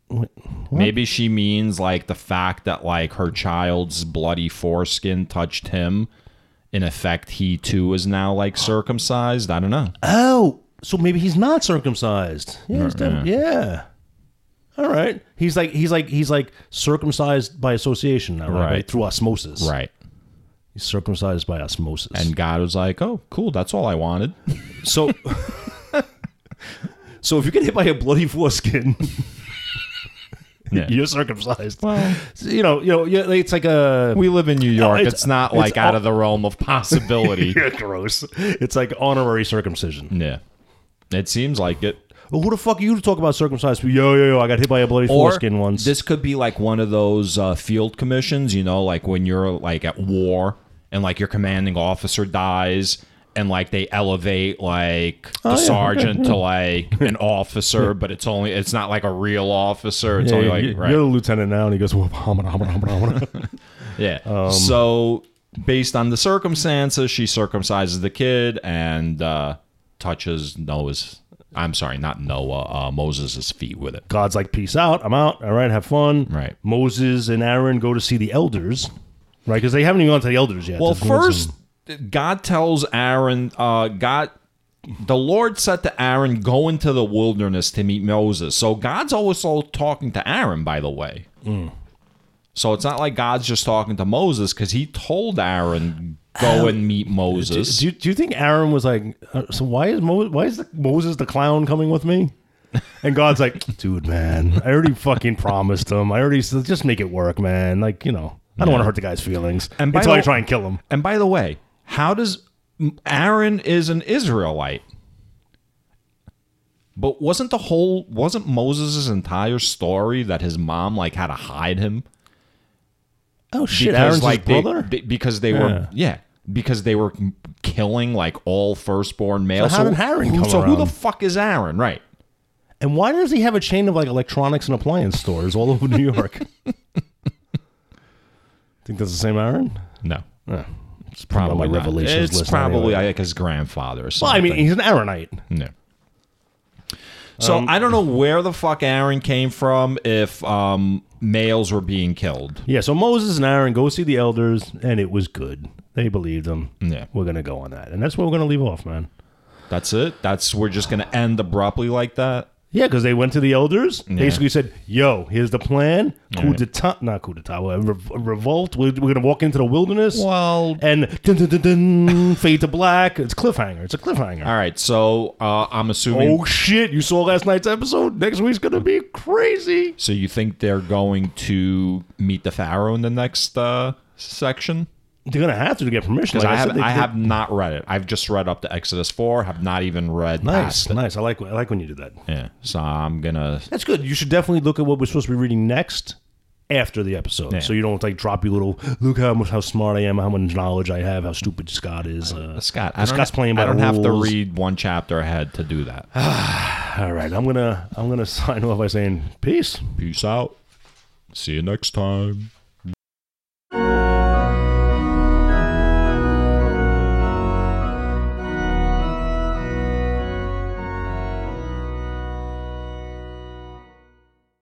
what? Maybe she means like the fact that like her child's bloody foreskin touched him. In effect, he too is now like circumcised. I don't know. Oh, so maybe he's not circumcised. Yeah, he's def- yeah. All right. He's like he's like he's like circumcised by association now, right? Right. Right, Through osmosis. Right. He's circumcised by osmosis. And God was like, "Oh, cool. That's all I wanted." so So if you get hit by a bloody foreskin, Yeah. you're circumcised. Well, you know, you know, yeah, it's like a we live in New York. it's- it's, not it's like out all- of the realm of possibility. yeah, gross. It's like honorary circumcision. yeah. It seems like it. Well, who the fuck are you to talk about circumcised? Yo, yo, yo! I got hit by a bloody Or foreskin once. this could be like one of those uh, field commissions, you know, like when you're like at war and like your commanding officer dies and like they elevate like the Oh, yeah, sergeant okay, to like an officer, but it's only it's not like a real officer. It's Yeah, only like you- right. You're the lieutenant now, and he goes, well. Yeah. Um, so based on the circumstances, she circumcises the kid and uh, touches Noah's. I'm sorry, not Noah. Uh, Moses' feet with it. God's like, peace out. I'm out. All right, have fun. Right. Moses and Aaron go to see the elders, right? Because they haven't even gone to the elders yet. Well, first, God tells Aaron, uh, God, the Lord said to Aaron, "Go into the wilderness to meet Moses." So God's also talking to Aaron, by the way. Mm. So it's not like God's just talking to Moses because He told Aaron, "Go and meet Moses." do, you, do you think Aaron was like, uh, so why is Mo- why is the, Moses the clown coming with me? And God's like, dude, man, I already fucking promised him. I already said, just make it work, man. Like, you know, I don't want to hurt the guy's feelings And by until I the- try and kill him. and by the way, how does Aaron is an Israelite? But wasn't the whole wasn't Moses' entire story that his mom like had to hide him? Oh shit, Aaron's like they- brother. be- because they were yeah because they were killing like all firstborn males. how did Aaron who, come so who the fuck is Aaron? Right. and why does he have a chain of like electronics and appliance stores all over New York? Think that's the same Aaron? No, Eh, it's probably my revelations It's probably anyway. like his grandfather or something. Well. I mean, he's an Aaronite. No. So Um, I don't know where the fuck Aaron came from if um, males were being killed. Yeah, so Moses and Aaron go see the elders, and it was good. They believed them. Yeah. We're gonna go on that, and that's where we're gonna leave off, man. That's it. That's we're just gonna end abruptly like that. Yeah, because they went to the elders, basically said, "Yo, here's the plan. Coup d'état, not coup d'état, re- revolt. We're, we're gonna walk into the wilderness, Well, and dun, dun, dun, fade to black. It's cliffhanger. It's a cliffhanger. all right. So uh, I'm assuming. Oh shit! You saw last night's episode. Next week's gonna be crazy. So you think they're going to meet the pharaoh in the next uh, section? They're gonna have to, to get permission. Like I have said, they- I have not read it. I've just read up to Exodus four. Have not even read nice, nice. I like I like when you do that. Yeah. So I'm gonna. That's good. You should definitely look at what we're supposed to be reading next after the episode, Yeah. so you don't like drop your little look how much how smart I am, how much knowledge I have, how stupid Scott is. Uh, Scott, I don't, Scott's playing by I don't have to read one chapter ahead to do that. All right, I'm gonna I'm gonna sign off by saying peace. Peace out. See you next time.